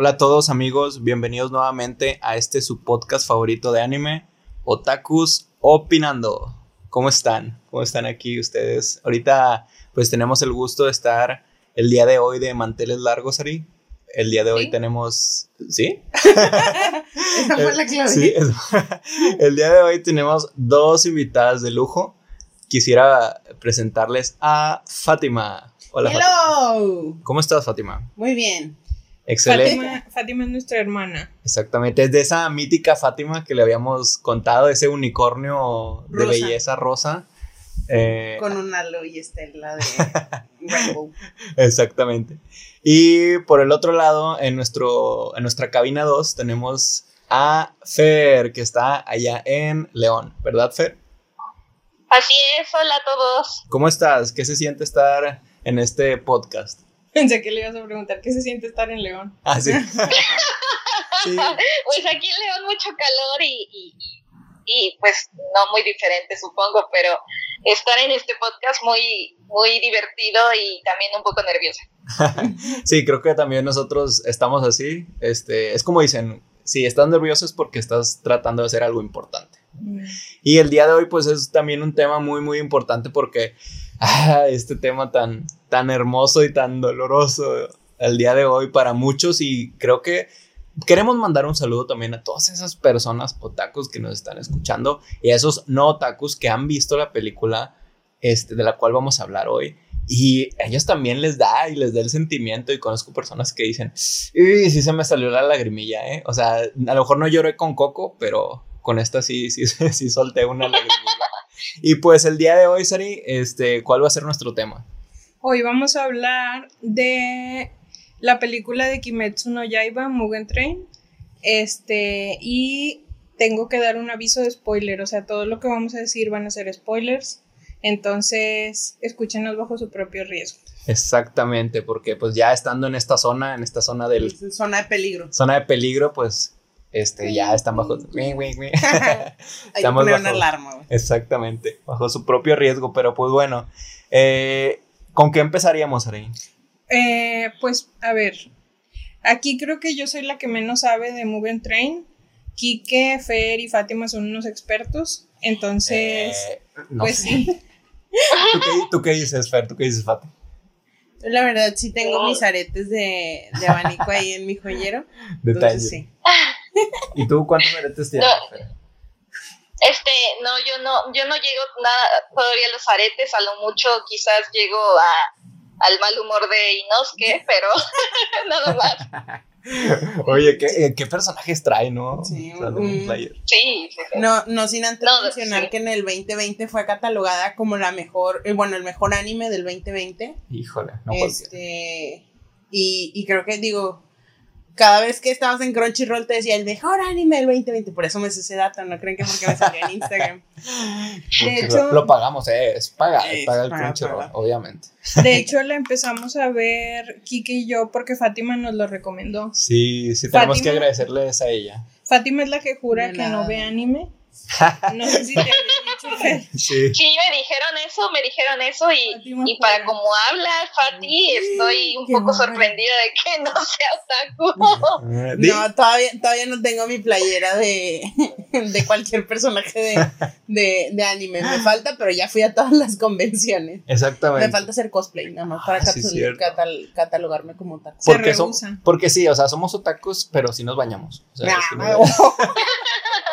Hola a todos amigos, bienvenidos nuevamente a este su podcast favorito de anime, Otakus Opinando. ¿Cómo están? ¿Cómo están aquí ustedes? Ahorita pues tenemos el gusto de estar el día de hoy de manteles largos, Ari. El día de hoy tenemos... ¿Sí? Esa fue la clave. Sí, es- el día de hoy tenemos dos invitadas de lujo. Quisiera presentarles a Fátima. Hola Fátima. Hello. ¿Cómo estás, Fátima? Muy bien. Excelente. Fátima, Fátima es nuestra hermana. Exactamente, es de esa mítica Fátima que le habíamos contado, ese unicornio de belleza rosa. Eh, Con un halo y estela de Rainbow. Exactamente. Y por el otro lado, en, nuestro, en nuestra cabina 2 tenemos a Fer, que está allá en León, ¿verdad, Fer? Así es, hola a todos. ¿Cómo estás? ¿Qué se siente estar en este podcast? Pensé que le ibas a preguntar qué se siente estar en León. Ah, sí. Sí, Pues aquí en León mucho calor y, y, y- y, pues no muy diferente supongo, pero estar en este podcast muy, muy divertido y también un poco nerviosa. Sí, creo que también nosotros estamos así. Este, es como dicen, si estás nervioso es porque estás tratando de hacer algo importante. Y el día de hoy, pues es también un tema muy, muy importante porque ah, este tema tan, tan hermoso y tan doloroso el día de hoy para muchos y creo que queremos mandar un saludo también a todas esas personas otakus que nos están escuchando y a esos no otakus que han visto la película este, de la cual vamos a hablar hoy. Y a ellos también les da y les da el sentimiento y conozco personas que dicen, y sí se me salió la lagrimilla, ¿eh? O sea, a lo mejor no lloré con Coco, pero con esta sí, sí, sí solté una lagrimilla. Y pues el día de hoy, Sari, este, ¿cuál va a ser nuestro tema? Hoy vamos a hablar de la película de Kimetsu no Yaiba, Mugen Train. Este, y tengo que dar un aviso de spoiler, o sea, todo lo que vamos a decir van a ser spoilers. Entonces, escúchenos bajo su propio riesgo. Exactamente, porque pues ya estando en esta zona, en esta zona del Es Zona de peligro. zona de peligro, pues este ya están bajo güey. Hay que Estamos poner una bajo- alarma. güey. Exactamente, bajo su propio riesgo, pero pues bueno, eh, ¿con qué empezaríamos, Ari? Eh, pues, a ver, aquí creo que yo soy la que menos sabe de Mugen Train. Kike, Fer y Fátima son unos expertos. Entonces, Eh, no pues sé. sí. ¿Tú qué, tú qué dices, Fer? ¿Tú qué dices, Fati? Yo La verdad, sí tengo mis aretes de, de abanico ahí en mi joyero. Detalle. Entonces, sí. ¿Y tú cuántos aretes tienes, No. Este, no, yo no, yo no llego nada todavía a los aretes, a lo mucho quizás llego a, al mal humor de Inosuke, pero nada más. Oye, ¿qué, eh, qué personajes trae, no? Sí, O sea, de un- player. Sí, sí, sí. No, no sin antes No, mencionar sí. que en el 2020 fue catalogada como la mejor, eh, bueno, el mejor anime del 2020. Híjole, no este, y, y creo que digo, cada vez que estabas en Crunchyroll te decía el mejor anime del 2020, por eso me sé ese dato, no creen que porque me salió en Instagram. De Lo- hecho, lo pagamos, eh, es paga, es paga el paga, Crunchyroll, paga. obviamente. de hecho la empezamos a ver Kike y yo porque Fátima nos lo recomendó. Sí, sí, tenemos que Fátima. agradecerles a ella. Fátima es la que jura De que no ve anime. No sé si te dicho. Sí. Sí, me dijeron eso, me dijeron eso y, y para como habla Fati, estoy un Qué poco bárbaro. sorprendida de que no sea otaku. No, todavía, todavía no tengo mi playera de, de cualquier personaje de, de, de anime. Me falta, pero ya fui a todas las convenciones. Exactamente. Me falta hacer cosplay, nada más para Ah, sí, catal- catalogarme como otaku. Porque, sí, o sea, somos otakus, pero sí nos bañamos. O sea, Nah,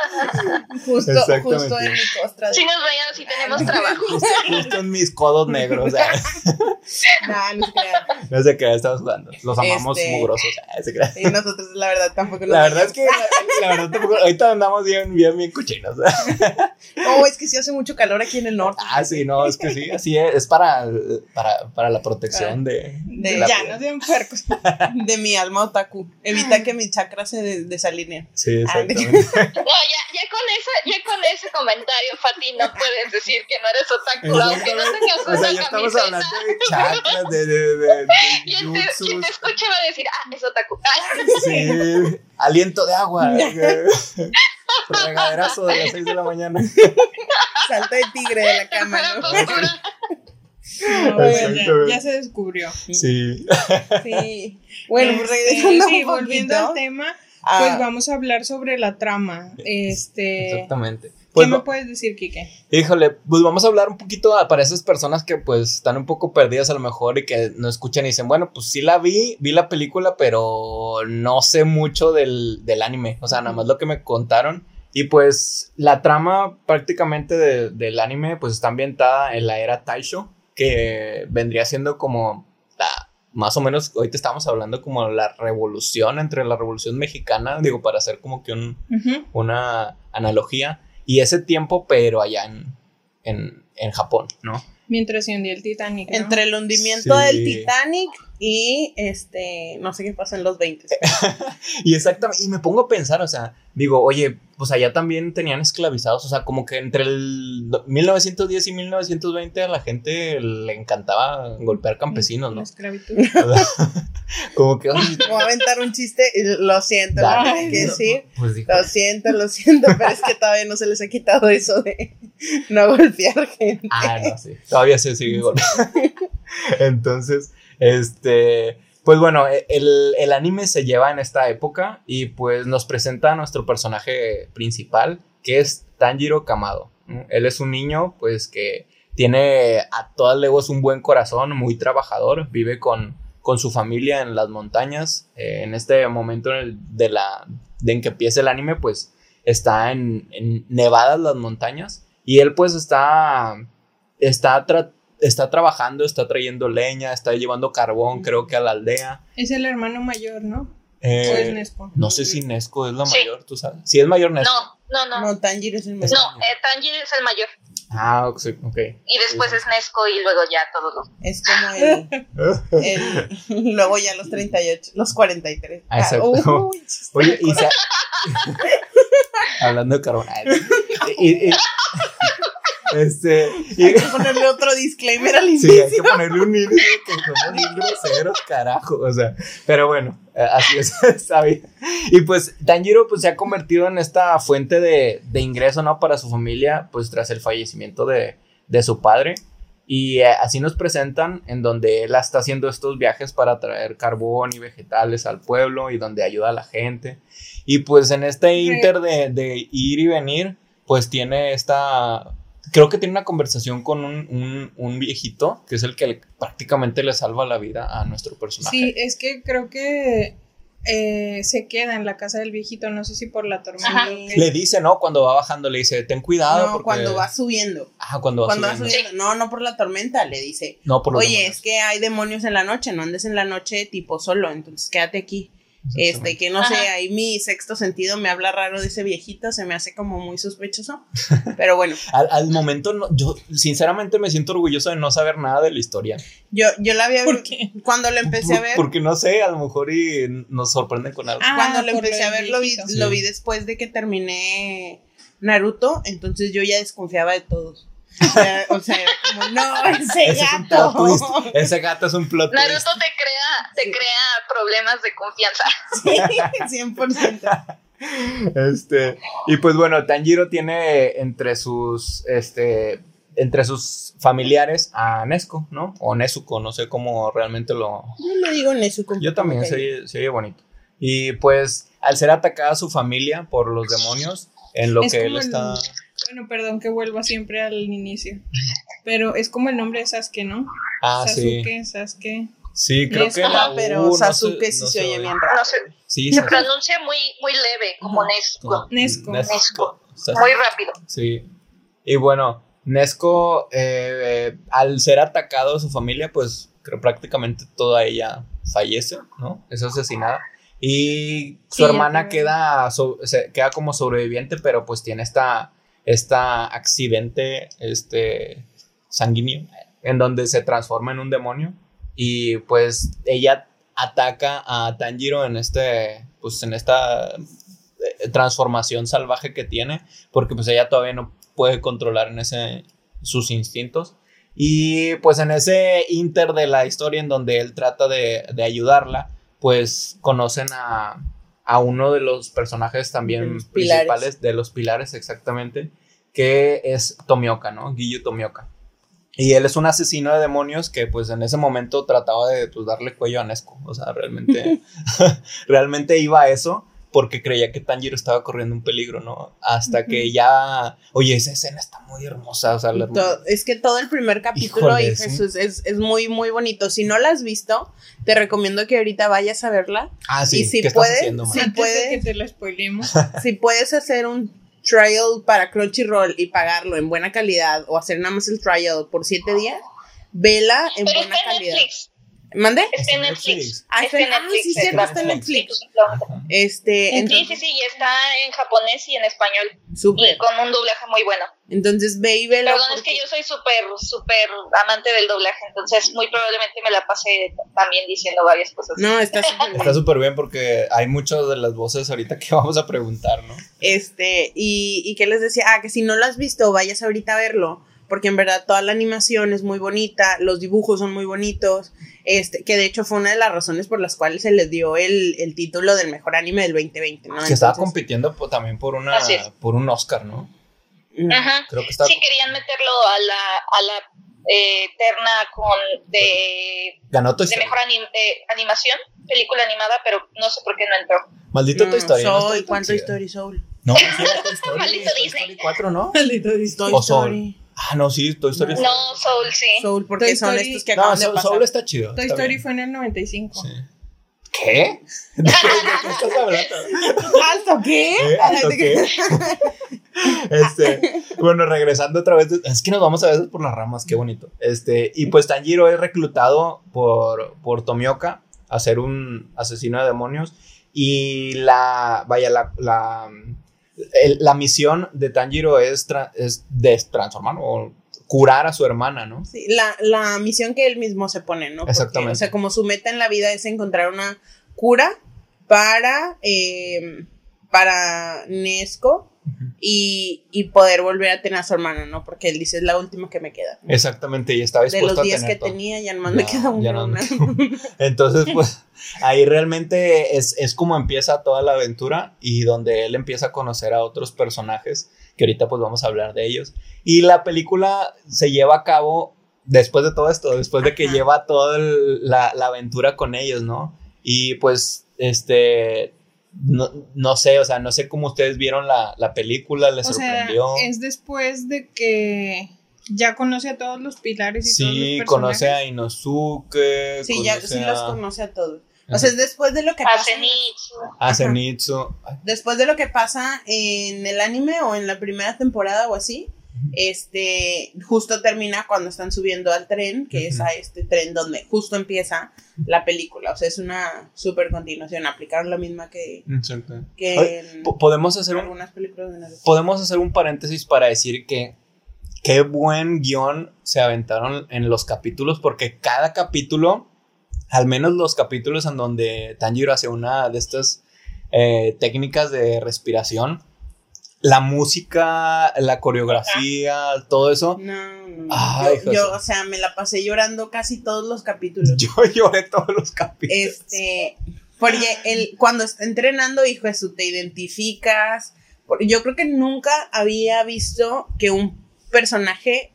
justo, Exactamente. justo en mi costra. de- Si nos vayan, si tenemos trabajo. justo, justo en mis codos negros. sea, Nah, no se crean. no sé qué estamos jugando. Los amamos Este- mugrosos. ah, se crean. Y nosotros, la verdad, tampoco nos La verdad es que, la, la verdad, tampoco, ahorita andamos bien, bien, bien cochinos. No, es que sí hace mucho calor aquí en el norte. Ah, sí, no, es que sí, así es, es para, para, para la protección de, De- de la Ya, no sean puercos. De mi alma otaku. Evita que mi chakra se des- desalinee. Sí, Ah, exactamente. No, ya, ya con ese, ya con ese comentario, Fati, no puedes decir que no eres otaku, aunque no tengas O sea, una ya estamos camiseta. hablando de chakras, de, de, de, de Quien te, quien te escuche va a decir, ah, es otaku. Sí, aliento de agua. Regaderazo de las 6 de la mañana. Salto de tigre de la cama, ¿no? No, ya, ya se descubrió. Sí. Sí. Bueno, pues regresando sí, un volviendo poquito. al tema, ah, pues vamos a hablar sobre la trama. Este, Exactamente. ¿Qué Pues, me puedes decir, Kike? híjole, pues vamos a hablar un poquito para esas personas que pues están un poco perdidas a lo mejor y que no escuchan y dicen, bueno, pues sí la vi, vi la película, pero no sé mucho del, del anime. O sea, nada más lo que me contaron. Y pues la trama prácticamente de- del anime pues está ambientada en la era Taisho, que vendría siendo como más o menos, ahorita estamos hablando como la revolución entre la revolución mexicana, digo, para hacer como que un, una analogía, y ese tiempo, pero allá en, en, en Japón, ¿no? Mientras se hundía el Titanic. ¿no? entre el hundimiento Sí. del Titanic y este, no sé qué pasa en los 20. Y exactamente, y me pongo a pensar, o sea, digo, oye, pues allá también tenían esclavizados, o sea, como que entre el do- 1910 y 1920 a la gente le encantaba golpear campesinos, La ¿no? esclavitud. como que, oye, Voy a aventar un chiste y lo siento, dale, que no, decir. Pues Lo siento, lo siento, pero es que todavía no se les ha quitado eso de no golpear gente. Ah, no, sí. Todavía se sigue golpeando. Entonces, este. Pues bueno, e- el, el anime se lleva en esta época y pues nos presenta a nuestro personaje principal, que es Tanjiro Kamado. Él es un niño, pues que tiene a todas leguas un buen corazón, muy trabajador, vive con, con su familia en las montañas. Eh, en este momento en de, la, de en que empieza el anime, pues está en, en nevadas las montañas y él pues está, está, está trabajando, está trayendo leña, está llevando carbón, creo que a la aldea. Es el hermano mayor, ¿no? Eh, ¿O es Nespo? no sé si Nesco es la Sí. mayor, tú sabes. Si es mayor Nesco. No, no, no. No, Tanjiro es el No, mejor. eh, Tanjiro es el mayor. Ah, ok. Y después es Nesco y luego ya todos los. Es como el, el- Luego ya los 38, los 43. Ah, exacto. uy, chiste Oye, y se... Hablando de carbón. Y- y- este... y- Hay que ponerle otro disclaimer al Sí, inicio. hay que ponerle un inicio que somos bien groseros, carajo. O sea, pero bueno, eh, así es, bien. Y pues Tanjiro pues se ha convertido en esta fuente de, de ingreso, ¿no? Para su familia, pues tras el fallecimiento de, de su padre. Y eh, así nos presentan en donde él está haciendo estos viajes para traer carbón y vegetales al pueblo y donde ayuda a la gente. Y pues en este inter de, de ir y venir, pues tiene esta creo que tiene una conversación con un, un, un viejito, que es el que le- prácticamente le salva la vida a nuestro personaje. Sí, es que creo que eh, se queda en la casa del viejito, no sé si por la tormenta. Le dice, ¿no? Cuando va bajando, le dice, ten cuidado. No, porque... cuando va subiendo. Ah, cuando va Cuando va subiendo. subiendo. No, no por la tormenta, le dice. No, por Oye, demonios. es que hay demonios en la noche, no andes en la noche tipo solo, entonces quédate aquí. Este, que no sé, ahí mi sexto sentido me habla raro de ese viejito, se me hace como muy sospechoso. Pero bueno, Al, al momento, no, yo sinceramente me siento orgulloso de no saber nada de la historia. yo, yo la había ¿Por qué? cuando lo empecé a ver, Porque no sé, a lo mejor y nos sorprenden con algo. Ah, cuando lo empecé lo a ver lo vi, lo vi después de que terminé Naruto, entonces yo ya desconfiaba de todos. O sea, o sea, era como, no, ese, es gato. twist. Ese gato es un plot twist. Naruto te crea, te crea problemas de confianza. Sí, 100%. Este, y pues bueno, Tanjiro tiene entre sus, este, entre sus familiares a Nesco, ¿no? O Nezuko, no sé cómo realmente lo... Yo le digo Nezuko. Yo también, se oye, se oye bonito. Y pues, al ser atacada su familia por los demonios, en lo Es que él el- está... Bueno, perdón que vuelva siempre al inicio. Pero es como el nombre de Sasuke, ¿no? Ah, sí. Sasuke, Sasuke. Sí, creo que la Ah, U pero no Sasuke se- sí no se oye oye. bien raro. No Sí, se Sasuke. pronuncia muy, muy leve, como Nesco. Nesco. Nesco. Sasuke. Muy rápido. Sí. Y bueno, Nesco, eh, eh, al ser atacado su familia, pues creo prácticamente toda ella fallece, ¿no? Es asesinada. Y su Sí, hermana queda, so- se- queda como sobreviviente, pero pues tiene esta, esta accidente este, sanguíneo en donde se transforma en un demonio. Y pues ella ataca a Tanjiro en este, pues en esta eh, transformación salvaje que tiene, porque pues ella todavía no puede controlar en ese sus instintos. Y pues en ese inter de la historia en donde él trata de, de ayudarla, pues conocen a, a uno de los personajes también pilares. principales, de los pilares exactamente, que es Tomioka, ¿no? Guillo Tomioka. Y él es un asesino de demonios que pues en ese momento trataba de pues, darle cuello a Nesco. O sea, realmente, realmente iba a eso porque creía que Tanjiro estaba corriendo un peligro, ¿no? Hasta que ya, oye, esa escena está muy hermosa, o sea, la... es que todo el primer capítulo y Jesús es, es, muy, muy bonito. Si no la has visto, te recomiendo que ahorita vayas a verla. Ah, sí, y si ¿qué puedes, estás haciendo, si man? puedes, que te la spoilemos. si puedes hacer un trial para Crunchyroll y pagarlo en buena calidad o hacer nada más el trial por siete días, vela en Pero buena calidad. Netflix. ¿Mande? Está en Netflix. Ah, Está en ah, Netflix. sí, cierto, está en Netflix. Este, Sí, sí, sí, y está en japonés y en español. Y súper. con un doblaje muy bueno. Entonces ve y vela. Perdón, es que yo soy súper, súper amante del doblaje, entonces muy probablemente me la pasé también diciendo varias cosas. No, está súper Está bien. súper bien porque hay muchas de las voces ahorita que vamos a preguntar, ¿no? Este, y, y que les decía, ah, que si no lo has visto, vayas ahorita a verlo, porque en verdad toda la animación es muy bonita, los dibujos son muy bonitos, este, que de hecho fue una de las razones por las cuales se les dio el, el título del mejor anime del 2020, ¿no? que estaba Entonces, compitiendo también por una por un Oscar, ¿no? mm, Ajá. Creo que está Sí, querían meterlo a la, a la eh, terna con de, ganó Toy de mejor anim- eh, animación, película animada, pero no sé por qué no entró. Maldito no, Toy Story. no está Soul, tan ¿cuánto Soul? No, sí era Toy Story. Maldito Toy Disney. Story 4, ¿no? Maldito Toy O Story. Ah, no, sí, Toy Story. No. No, Soul sí. Soul, porque Toy son Story- estos que No, acaban de Soul, pasar. Soul está chido. Toy está Story bien. fue en el 95. Sí. ¿Qué? ¿De qué estás hablando? ¿Alto qué? ¿Eh? ¿Alto qué? Este, bueno, regresando otra vez, es que nos vamos a veces por las ramas, qué bonito. Este, y pues Tanjiro es reclutado por, por Tomioka a ser un asesino de demonios. Y la, vaya, la, la, el- la misión de Tanjiro es, tra- es destransformar o curar a su hermana, ¿no? Sí, la, la misión que él mismo se pone, ¿no? Porque, Exactamente. o sea, como su meta en la vida es encontrar una cura para, eh, para Nesco y, y poder volver a tener a su hermana, ¿no? Porque él dice, es la última que me queda. Exactamente, y estaba De dispuesto los a 10 tener que todo. tenía, ya nomás me Ya, queda una. no me Entonces, pues ahí realmente es, es como empieza toda la aventura y donde él empieza a conocer a otros personajes, que ahorita pues vamos a hablar de ellos. Y la película se lleva a cabo después de todo esto, después de que Ajá. lleva toda la, la aventura con ellos, ¿no? Y pues, este, no, no sé, o sea, no sé cómo ustedes vieron la, la película, les O sea, sorprendió. es después de que ya conoce a todos los pilares y todos los Sí, personajes. conoce a Inosuke. Sí, ya sí los conoce a todos. O sea, es después de lo que pasa. A Zenitsu. Después de lo que pasa en el anime o en la primera temporada o así, este, justo termina cuando están subiendo al tren, que es a este tren donde justo empieza la película. O sea, es una super continuación, aplicar la misma que, Exacto. que Oye, en po- podemos hacer un algunas películas de podemos hacer un paréntesis para decir que qué buen guion se aventaron en los capítulos porque cada capítulo al menos los capítulos en donde Tanjiro hace una de estas eh, técnicas de respiración la música la coreografía todo eso No, no. Ay, yo, o sea, me la pasé llorando casi todos los capítulos. yo lloré todos los capítulos Este, porque él, cuando está entrenando, hijo eso, te identificas. Yo creo que nunca había visto que un personaje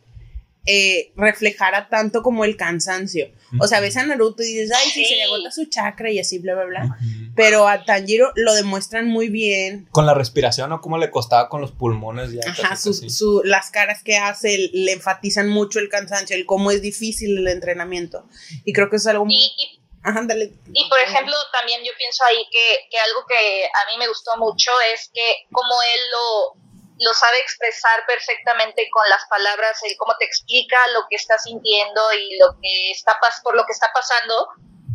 eh, reflejara tanto como el cansancio. O sea, ves a Naruto y dices, ay, sí, se le agota su chakra y así, bla, bla, bla. Ujú. Pero a Tanjiro lo demuestran muy bien. con la respiración o cómo le costaba con los pulmones ya Ajá, su, su- las caras que hace le enfatizan mucho el cansancio, el cómo es difícil el entrenamiento. Y creo que eso es algo muy... Y, y Ajá. Y por ejemplo, también yo pienso ahí que, que algo que a mí me gustó mucho es que como él lo, lo sabe expresar perfectamente con las palabras, el cómo te explica lo que está sintiendo y lo que está por lo que está pasando,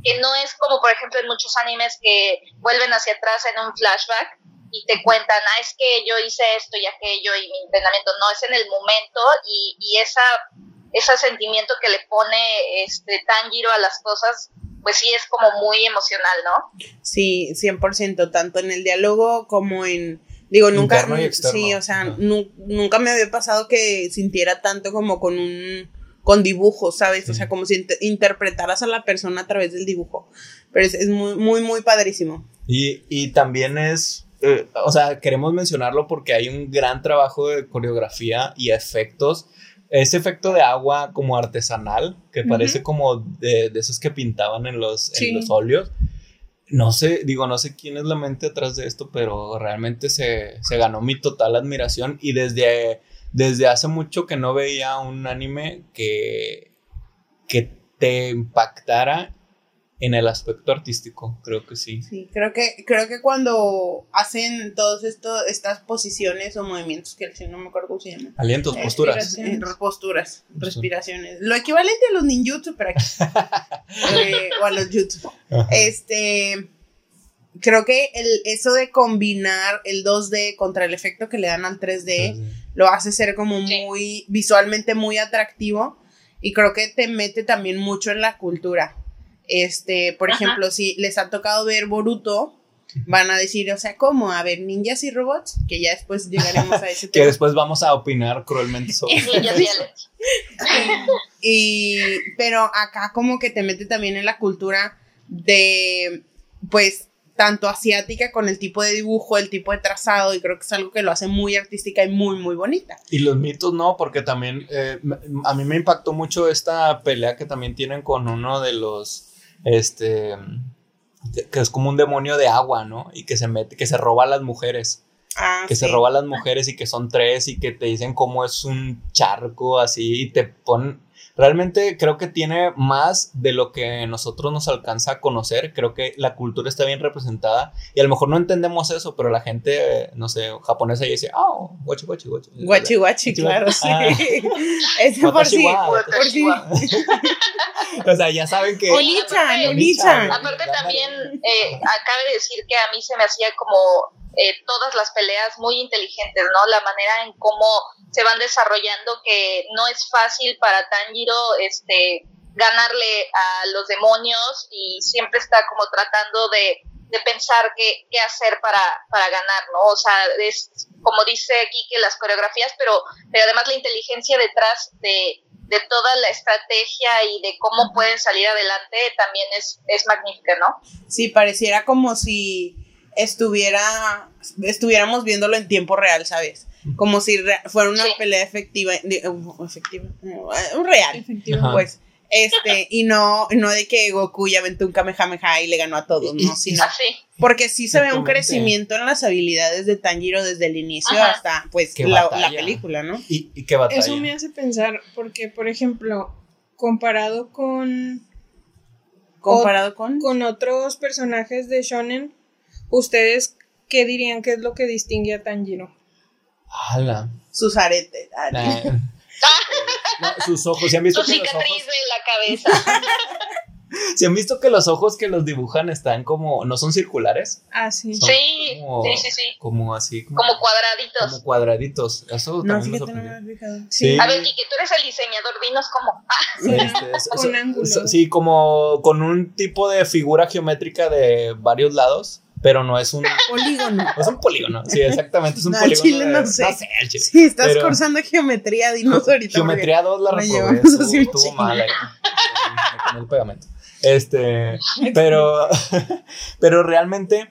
que no es como por ejemplo en muchos animes que vuelven hacia atrás en un flashback y te cuentan, ah, es que yo hice esto y aquello y mi entrenamiento, no, es en el momento y, y esa, ese sentimiento que le pone este Tanjiro a las cosas, pues sí es como muy emocional, ¿no? Sí, 100%, tanto en el diálogo como en... Digo, nunca... Sí, o sea, nu- nunca me había pasado que sintiera tanto como con un... con dibujos, ¿sabes? O Sí. sea, como si int- interpretaras a la persona a través del dibujo. Pero es, es muy, muy, muy padrísimo. Y, y también es, eh, o sea, queremos mencionarlo porque hay un gran trabajo de coreografía y efectos ese efecto de agua como artesanal, que parece Ujú. como de, de esos que pintaban en los, Sí. en los óleos. No sé, digo, no sé quién es la mente atrás de esto, pero realmente se, se ganó mi total admiración y desde, desde hace mucho que no veía un anime que, que te impactara en el aspecto artístico, creo que sí. Sí, creo que, creo que cuando hacen todas estas posiciones o movimientos, que si no me acuerdo cómo se llaman. Alientos, Eh, posturas. eh, posturas, respiraciones. Lo equivalente a los ninjutsu, pero aquí. Eh, o a los jutsu. Ajá. Este. Creo que el, eso de combinar el 2D contra el efecto que le dan al 3D lo hace ser como Sí. muy visualmente muy atractivo y creo que te mete también mucho en la cultura. Este, por Ajá. ejemplo, si les ha tocado ver Boruto, van a decir, o sea, ¿cómo? A ver, ninjas y robots, que ya después llegaremos a ese Que tema. después vamos a opinar cruelmente sobre Ninjas y pero acá como que te mete también en la cultura de, pues, tanto asiática con el tipo de dibujo, el tipo de trazado, y creo que es algo que lo hace muy artística y muy, muy bonita. Y los mitos no, porque también eh, a mí me impactó mucho esta pelea que también tienen con uno de los, este, que es como un demonio de agua, ¿no? Y que se mete, que se roba a las mujeres, Ah, que se roba a las mujeres y que son tres y que te dicen cómo es un charco así y te ponen... Realmente creo que tiene más de lo que nosotros nos alcanza a conocer. Creo que la cultura está bien representada y a lo mejor no entendemos eso, pero la gente, no sé, japonesa y dice, ah, guachi, guachi, guachi. Guachi guachi, claro, sí. Ah. Ese por sí. Por sí. O sea, ya saben que. Onichan, Aparte- Onichan. Aparte también, eh, acabe de decir que a mí se me hacía como eh, todas las peleas muy inteligentes, ¿no? La manera en cómo se van desarrollando, que no es fácil para Tanjiro este, ganarle a los demonios y siempre está como tratando de, pensar qué, hacer para, para ganar, ¿no? O sea, es como dice aquí que las coreografías, pero, pero además la inteligencia detrás de, de toda la estrategia y de cómo pueden salir adelante también es, es magnífica, ¿no? Sí, pareciera como si estuviera, estuviéramos viéndolo en tiempo real, ¿sabes? Como si fuera una Sí. pelea efectiva, uh, efectiva, uh, real, Efectivamente. Ajá. pues, este, y no, no de que Goku ya aventó un Kamehameha y le ganó a todos, ¿no? Sino, Así. porque sí se ve un crecimiento en las habilidades de Tanjiro desde el inicio Ajá. hasta, pues, la película, ¿no? Y, y qué batalla. Eso me hace pensar, porque, por ejemplo, comparado con, Comparado con... con otros personajes de Shonen, ¿ustedes qué dirían que es lo que distingue a Tanjiro? Ala. sus aretes. Ah, Nah. No, sus ojos. ¿Se han visto Su que los cicatriz ojos? de la cabeza. ¿Se han visto que los ojos que los dibujan están como. no son circulares? Ah, sí. Son Sí, como- sí, sí, sí. Como así. Como, Como cuadraditos. como cuadraditos. Eso No, también. Sí. A ver, Kike, tú eres el diseñador, dinos cómo. Ah, Este, es- Con es- ángulos. es- Sí, como con un tipo de figura geométrica de varios lados, pero no es un, no Polígono. es un polígono. Sí, exactamente, es un No, polígono. chile de- no sé. chile. Si estás Pero- cursando geometría, dinos ahorita. Geometría 2 la reprobé, estuvo, mal ahí. Me comí el pegamento. Este, pero, pero realmente,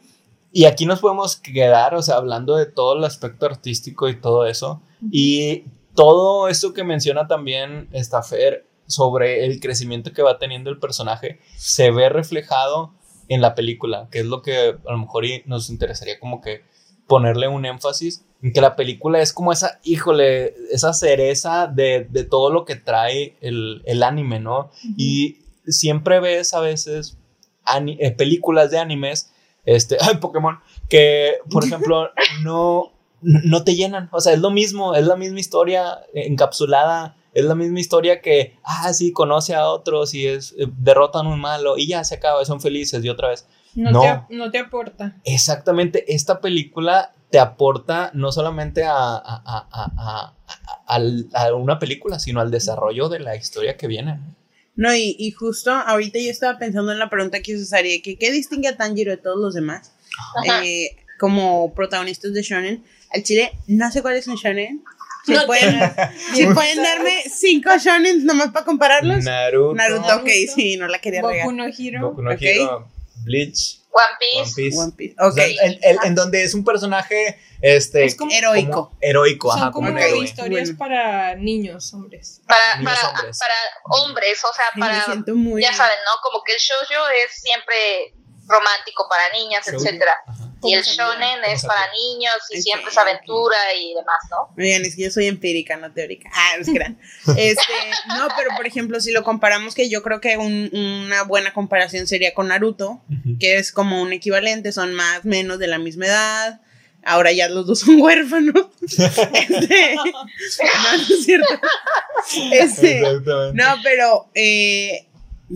y aquí nos podemos quedar, o sea, hablando de todo el aspecto artístico y todo eso, y todo esto que menciona también Estafer sobre el crecimiento que va teniendo el personaje, se ve reflejado en la película, que es lo que a lo mejor nos interesaría como que ponerle un énfasis en que la película es como esa, híjole, esa cereza de, de todo lo que trae el, el anime, ¿no? Y siempre ves a veces eh, películas de animes, este, ay, Pokémon, que, por ejemplo, no, no te llenan, o sea, es lo mismo, es la misma historia encapsulada, es la misma historia que, ah, sí, conoce a otros y es, eh, derrotan un malo y ya se acaba, son felices y otra vez. No, No. Te, no te aporta. Exactamente, esta película te aporta no solamente a, a- a- a- a- a- al- a una película, sino al desarrollo de la historia que viene. No, y, y justo ahorita yo estaba pensando en la pregunta que hizo Sari, que ¿qué distingue a Tanjiro de todos los demás? Eh, como protagonistas de Shonen. Al chile, no sé cuál es un Shonen. Si No pueden, si pueden darme cinco Shonen nomás para compararlos. Naruto, Naruto, ok, sí, no la quería Boku regar. no Hero. Boku no Ok. Hero, Bleach, One Piece. One Piece. O Ok. sea, en, donde es un personaje este, Es como- Heroico. como heroico, Son ajá, como como un Ok. héroe. historias Bueno. para niños, hombres. Para, Niños para, hombres. para hombres, o sea, para, muy. ya saben, ¿no? Como que el shoujo es siempre romántico para niñas, Shoujo, etcétera. ajá. Y el shonen es para niños y siempre es aventura y demás, ¿no? Oigan, es que yo soy empírica, no teórica. Ah, no es gran. Este, no, pero por ejemplo, si lo comparamos, que yo creo que un- una buena comparación sería con Naruto, que es como un equivalente, son más o menos de la misma edad. Ahora ya los dos son huérfanos. Este, no, no es cierto. Este, no, pero eh,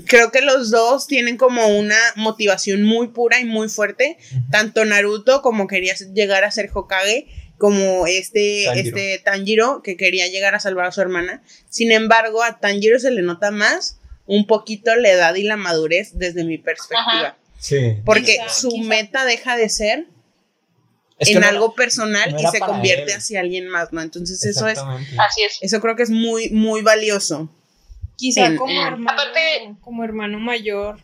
creo que los dos tienen como una motivación muy pura y muy fuerte. Tanto Naruto como quería llegar a ser Hokage, como este Tanjiro. este Tanjiro que quería llegar a salvar a su hermana. Sin embargo, a Tanjiro se le nota más un poquito la edad y la madurez desde mi perspectiva. Sí. Porque Quizá, su quizá. meta deja de ser Es que en no- algo personal no y se convierte él. hacia alguien más, ¿no? Entonces eso es. Así es. eso creo que es muy, muy valioso. Quizá En- como, en- hermano, Aparte- como hermano mayor.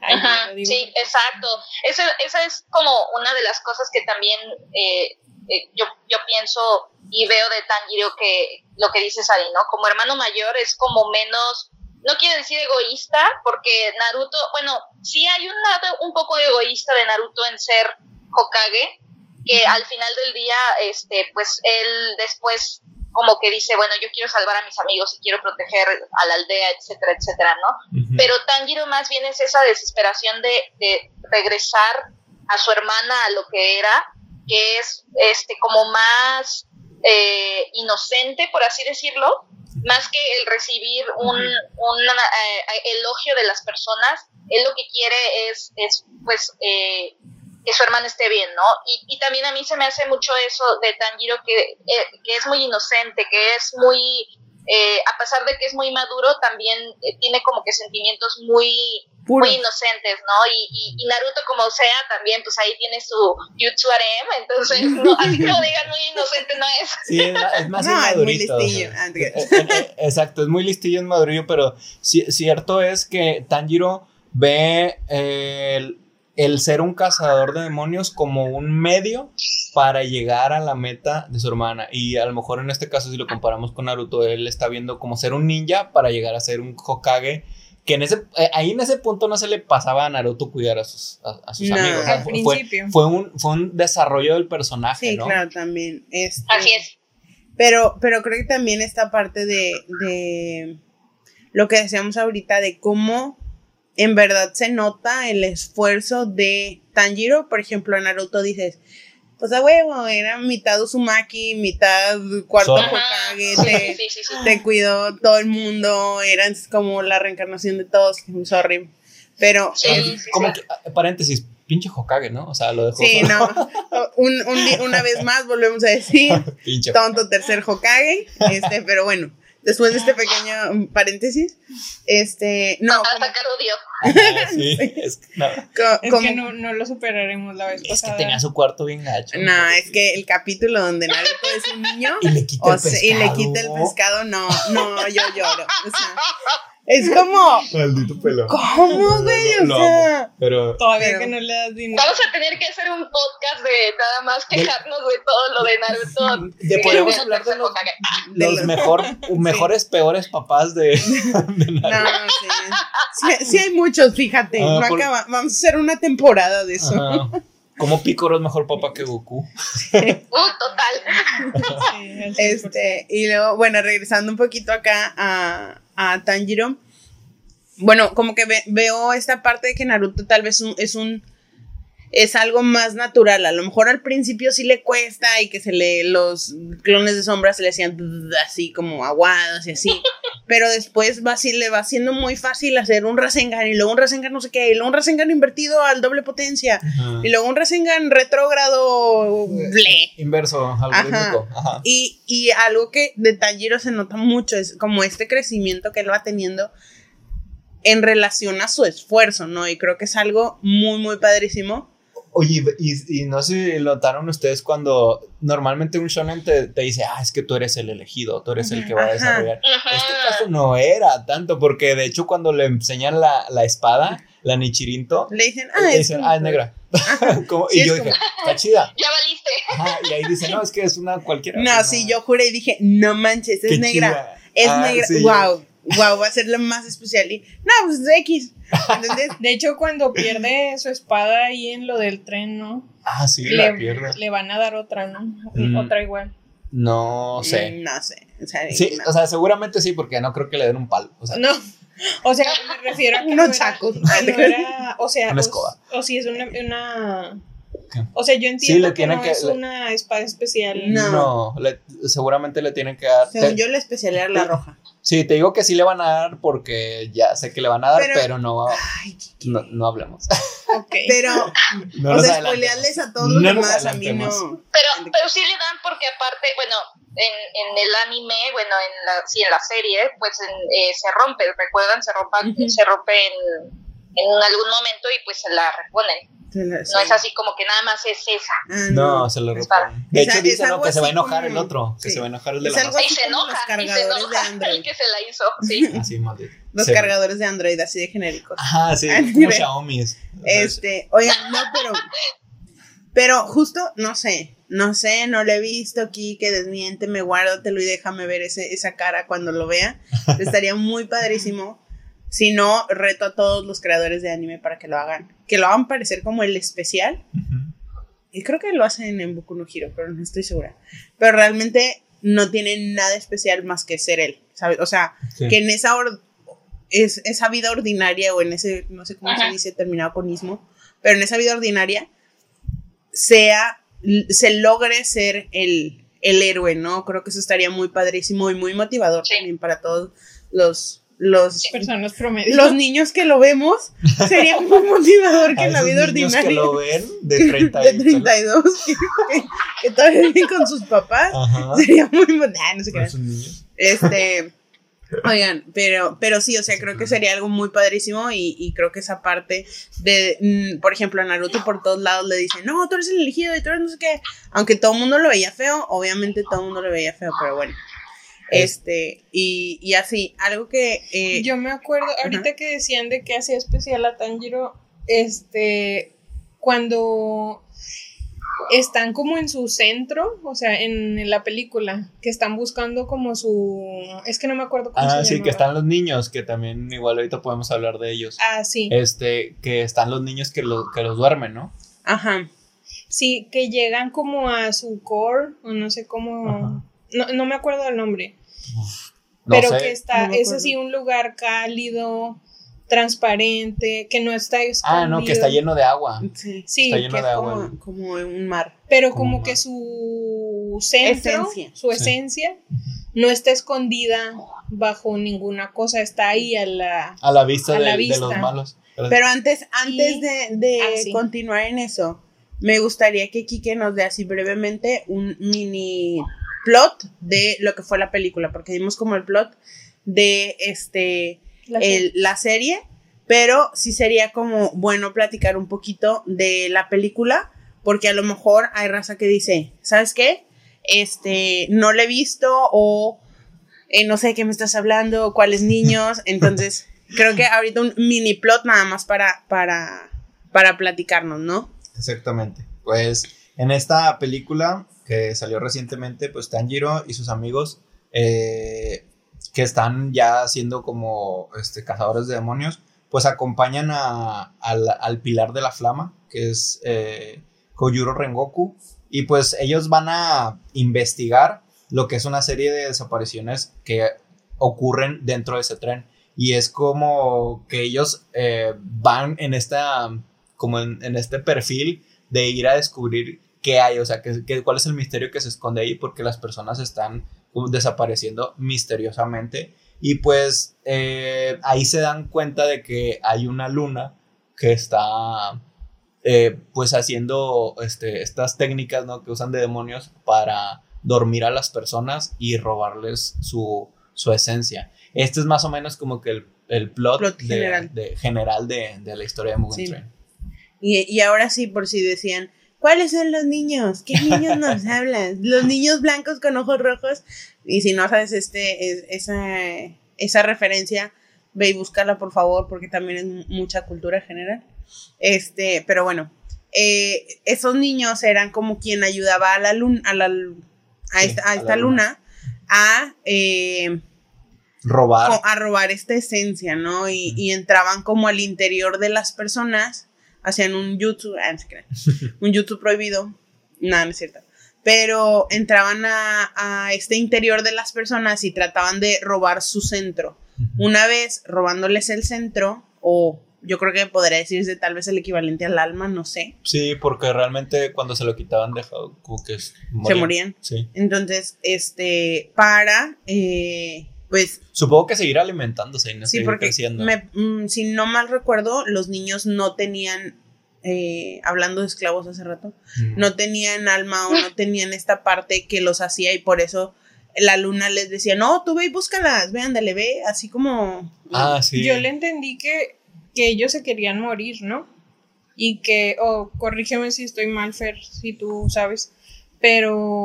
Ay, Ajá, sí, porque- exacto. Esa, esa es como una de las cosas que también eh, eh, yo, yo pienso y veo de Tanjiro que lo que dices Ari, ¿no? Como hermano mayor es como menos, no quiere decir egoísta, porque Naruto, bueno, sí hay un lado un poco egoísta de Naruto en ser Hokage, que al final del día, este, pues él después como que dice, bueno, yo quiero salvar a mis amigos y quiero proteger a la aldea, etcétera, etcétera, ¿no? Pero Tanjiro más bien es esa desesperación de, de regresar a su hermana a lo que era, que es este como más eh, inocente, por así decirlo, más que el recibir un, un eh, elogio de las personas, él lo que quiere es, es pues, eh, que su hermana esté bien, ¿no? Y, y también a mí se me hace mucho eso de Tanjiro, que, eh, que es muy inocente, que es muy, eh, a pesar de que es muy maduro, también eh, tiene como que sentimientos muy, Puro. muy inocentes, ¿no? Y, y, y Naruto como sea, también pues ahí tiene su Jutsu Harem, entonces, no, así como digan muy inocente no es. Sí, es, es más No, es muy o listillo. sea. Ah, Exacto, es muy listillo en madurillo, pero ci- cierto es que Tanjiro ve eh, el, el ser un cazador de demonios como un medio para llegar a la meta de su hermana. Y a lo mejor en este caso, si lo comparamos con Naruto, él está viendo como ser un ninja para llegar a ser un Hokage. Que en ese, eh, ahí en ese punto no se le pasaba a Naruto cuidar a sus, a, a sus No. amigos. O sea, Al fue- fue, principio. fue un, fue un desarrollo del personaje, Sí, ¿no? claro, también. Este, Así es. Pero, pero creo que también esta parte de, de lo que decíamos ahorita, de cómo en verdad se nota el esfuerzo de Tanjiro. Por ejemplo, en Naruto dices, pues a huevo, era mitad Uzumaki, mitad cuarto. Hokage, Sí, te, sí, sí, sí. te cuidó todo el mundo, eran como la reencarnación de todos, sorry. Pero es- Como sí. que, ah, paréntesis, pinche Hokage, ¿no? O sea, lo dejó. sí, no. Un, una vez más volvemos a decir, tonto tercer Hokage, este, pero bueno, después de este pequeño paréntesis, este, no, a como- sacar odio. Ajá, sí, es, no, co- Es como- que no, no lo superaremos la vez es que pasada. tenía su cuarto bien gacho. no, es que el capítulo donde Naruto es un niño Y le quita o el sea, pescado. y le quita el pescado, no, no, yo lloro, o sea, es como, Maldito pelo. ¿cómo, güey? O sea, amo, pero Todavía Pero- que no le das dinero. Vamos a tener que hacer un podcast de nada más quejarnos de todo lo de Naruto. de- podemos hablar de los, de mejor, mejores, peores papás de, de Naruto. no, sí, sí, sí hay muchos, fíjate, Ah, no por- acaba- vamos a hacer una temporada de eso. Ajá. Como Piccolo es mejor papá que Goku. Uh, total. Sí, al 100%. Este, y luego, bueno, regresando un poquito acá a, a Tanjiro. Bueno, como que ve- veo esta parte de que Naruto tal vez es un. Es algo más natural. A lo mejor al principio sí le cuesta y que se le. Los clones de sombra se le hacían así como aguados y así. Pero después va así, le va siendo muy fácil hacer un Rasengan y luego un Rasengan no sé qué. Y luego un Rasengan invertido al doble potencia. Y luego un Rasengan retrógrado. Ble. Inverso, algorítmico. Ajá. Y, y algo que de Tanjiro se nota mucho es como este crecimiento que él va teniendo en relación a su esfuerzo, ¿no? Y creo que es algo muy, muy padrísimo. Oye, y, y no sé si notaron ustedes cuando normalmente un shonen te, te dice, ah, es que tú eres el elegido, tú eres el que va a desarrollar. Ajá. Este caso no era tanto, porque de hecho cuando le enseñan la, la espada, la Nichirinto, Le dicen, le ah, es, ah, es negra. Como- Sí, y es yo como- dije, está chida. Ya valiste. Ajá, y ahí dice, no, es que es una cualquiera. No, pues, sí, yo juré y dije, no manches, es Qué negra. chida. Es Ah, negra. sí. Wow, wow, va a ser lo más especial. Y, no, pues es X. ¿Entendés? De hecho, cuando pierde su espada ahí en lo del tren, ¿no? Ah, sí, la le, pierde. le van a dar otra, ¿no? Mm. Otra igual. No sé. Mm, No sé. O sea, Sí, no. o sea, seguramente sí, porque no creo que le den un palo. O sea, No. O sea, me refiero a que Unos no era- sacos. que no o sea, Una o- escoba. O, si es una, una. O sea, yo entiendo le que no que- es le- una espada especial. No. no, le- seguramente le tienen que dar. Según te- yo, la especial era la roja. Sí, te digo que sí le van a dar porque ya sé que le van a dar, pero, Pero- no, Ay, no, no hablemos. Ok. Pero, No o sea, spoilearles a todos los No nos demás, a mí no. Pero, pero sí le dan porque aparte, bueno, en, en el anime, bueno, en la, sí, en la serie, pues en, eh, se rompe, recuerdan, se, rompa, se rompe en, en algún momento y pues se la reponen. No es así como que nada más es esa. Ah, No, se lo reponen. De hecho, dice que se va a enojar como- el otro. Que sí. se va a enojar el de Es la algo. Y se enoja, los y se cargadores de Android. el que se la hizo, sí. Así, maldito. Los Sí. cargadores de Android, así de genéricos. Ajá, sí, Ah, como. Xiaomi. es- Este, oigan, no, pero. Pero justo, no sé. No sé, no lo he visto aquí, que desmiénteme, guárdatelo y déjame ver ese, esa cara cuando lo vea. Estaría muy padrísimo. Si no, reto a todos los creadores de anime para que lo hagan. Que lo hagan parecer como el especial. Y creo que lo hacen en Boku no Hero, pero no estoy segura. Pero realmente no tiene nada especial más que ser él, ¿sabes? O sea, Sí. que en esa, or- es, esa vida ordinaria o en ese, no sé cómo Ajá. se dice, terminado con ismo, pero en esa vida ordinaria sea, se logre ser el, el héroe, ¿no? Creo que eso estaría muy padrísimo y muy motivador Sí. también para todos los... Los, Personas promedio. los niños que lo vemos sería muy motivador que A en la vida niños ordinaria que lo ven de 30 de y- 32 que, que- que todavía viven con sus papás Ajá. sería muy mon- ah, no sé qué este oigan pero pero sí o sea creo que sería algo muy padrísimo y, y creo que esa parte de mm, por ejemplo a Naruto por todos lados le dicen no tú eres el elegido y tú eres no sé qué aunque todo el mundo lo veía feo obviamente todo el mundo lo veía feo pero bueno este y, y así algo que eh, Yo me acuerdo, ahorita que decían de que hacía especial a Tanjiro, este, cuando están como en su centro, o sea, en, la película, que están buscando como su, es que no me acuerdo cómo Ah, se sí, que están los niños, que también igual ahorita podemos hablar de ellos. Ah, sí, Este, que están los niños que, lo- que los duermen, ¿no? ajá. Sí, que llegan como a su core, o no sé cómo, no, no me acuerdo del nombre, No pero sé. que está, No es así un lugar cálido, transparente, que no está Ah, no, que está escondido. lleno de agua. sí, Sí, Está lleno que es de agua. como, como un mar pero Como que su centro, Esencia. su Sí. esencia, no está escondida bajo ninguna cosa, está ahí a la... A la vista, A de, la de vista. los malos. Pero antes, antes Y- de, de Ah, sí. continuar en eso, me gustaría que Kike nos dé así brevemente un mini plot de lo que fue la película, porque dimos como el plot de este la el- la serie, pero sí sería como bueno platicar un poquito de la película, porque a lo mejor hay raza que dice, ¿sabes qué? Este, no la he visto o eh, no sé de qué me estás hablando, o cuáles niños, entonces creo que ahorita un mini plot nada más para, para, para platicarnos, ¿no? Exactamente. Pues en esta película que salió recientemente, pues Tanjiro y sus amigos eh, que están ya siendo como este, cazadores de demonios, pues acompañan a- al, al pilar de la flama, que es eh, Kojuro Rengoku, y pues ellos van a investigar lo que es una serie de desapariciones que ocurren dentro de ese tren. Y es como que ellos eh, van en esta, como en, en este perfil de ir a descubrir qué hay, o sea, que, que- cuál es el misterio que se esconde ahí, porque las personas están desapareciendo misteriosamente. Y pues eh, ahí se dan cuenta de que hay una luna que está eh, pues haciendo este, estas técnicas ¿no? que usan de demonios para dormir a las personas y robarles su, su esencia. Este es más o menos como que el, el plot, Plot de- general. de, general de, de la historia de Mugen Sí. Train. Y, y ahora sí, por si decían, ¿cuáles son los niños? ¿Qué niños nos hablan? Los niños blancos con ojos rojos. Y si no sabes este, es- esa, esa referencia, Ve y búscala, por favor, porque también es mucha cultura general. Este, pero bueno, eh, esos niños eran como quien ayudaba a la luna, a, la, a, Sí, esta, a a esta la luna. luna a, eh, Robar. a robar esta esencia, ¿no? Y, y entraban como al interior de las personas, hacían un YouTube, ah, no un YouTube prohibido, nada, no es cierto. Pero entraban a, a este interior de las personas y trataban de robar su centro. Una vez robándoles el centro, o yo creo que podría decirse tal vez el equivalente al alma, no sé, Sí, porque realmente cuando se lo quitaban dejaba como que s- se morían. Sí. Entonces, este, para, eh, pues Supongo que seguir alimentándose y no Sí, seguir porque creciendo. me- mm, si no mal recuerdo, los niños no tenían, eh, hablando de esclavos hace rato, Mm. no tenían alma o no tenían esta parte que los hacía y por eso la luna les decía, no, tú ve y búscalas, ve, ándale, ve, así como... Ah, sí. Yo le entendí que, que ellos se querían morir, ¿no? Y que, o corrígeme si estoy mal, Fer, si tú sabes, pero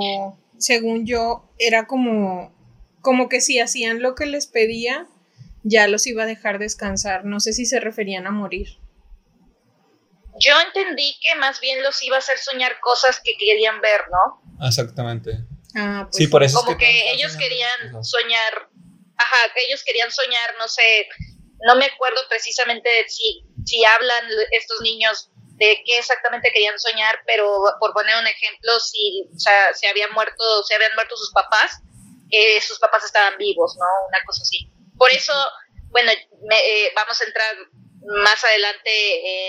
según yo, era como, como que si hacían lo que les pedía, ya los iba a dejar descansar. No sé si se referían a morir. Yo entendí que más bien los iba a hacer soñar cosas que querían ver, ¿no? Exactamente. Ah, pues Sí, por eso Como es que, que, ellos querían cosas. soñar, ajá, que ellos querían soñar, no sé, no me acuerdo precisamente si, si hablan estos niños de qué exactamente querían soñar, pero por poner un ejemplo, si o sea, se habían muerto, se habían muerto sus papás, eh, sus papás estaban vivos, ¿no? Una cosa así. Por eso, bueno, me- eh, vamos a entrar más adelante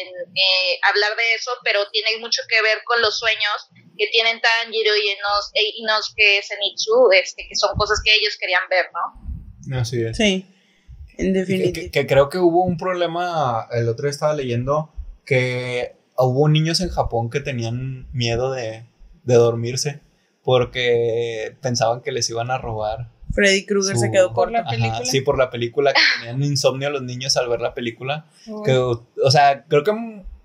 en eh, hablar de eso, pero tiene mucho que ver con los sueños que tienen Tanjiro y Inos, e Zenitsu, este, que son cosas que ellos querían ver, ¿no? Así es. Sí, en Que, definitiva. que- que creo que hubo un problema, el otro día estaba leyendo que hubo niños en Japón que tenían miedo de, de dormirse porque pensaban que les iban a robar. Freddy Krueger se quedó Por la película. sí, por la película, que tenían insomnio los niños al ver la película. Que, o sea, creo que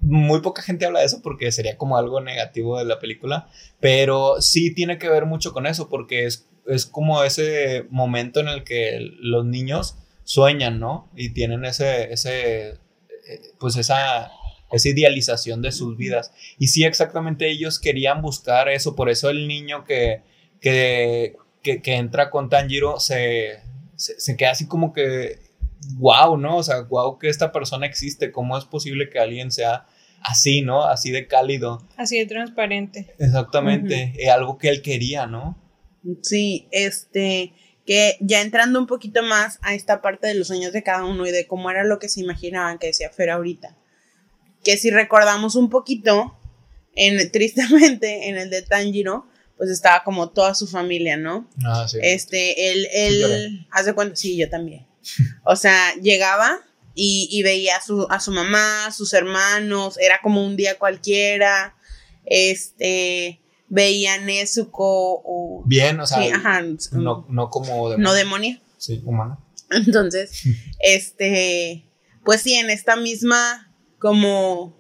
muy poca gente habla de eso porque sería como algo negativo de la película, pero sí tiene que ver mucho con eso porque es, es como ese momento en el que los niños sueñan, ¿no? Y tienen ese, ese, eh, pues esa, esa idealización de sus vidas. Y sí, exactamente ellos querían buscar eso, por eso el niño que, que, que, que entra con Tanjiro se, se, se queda así como que, wow, ¿no? O sea, wow que esta persona existe, ¿cómo es posible que alguien sea así, ¿no? Así de cálido. Así de transparente. Exactamente, eh, algo que él quería, ¿no? Sí, este, que ya entrando un poquito más a esta parte de los sueños de cada uno y de cómo era lo que se imaginaban que decía Fer ahorita. Que si recordamos un poquito, en, tristemente, en el de Tanjiro, pues estaba como toda su familia, ¿no? Ah, sí. Este, él, él, haz de cuenta, sí, yo también. O sea, llegaba y, y veía a su, a su mamá, sus hermanos, era como un día cualquiera, este, veía a Nezuko o... Bien, o sea, sí, ajá, no, no como no demonio. Sí, humano. Entonces, este, pues sí, en esta misma, como,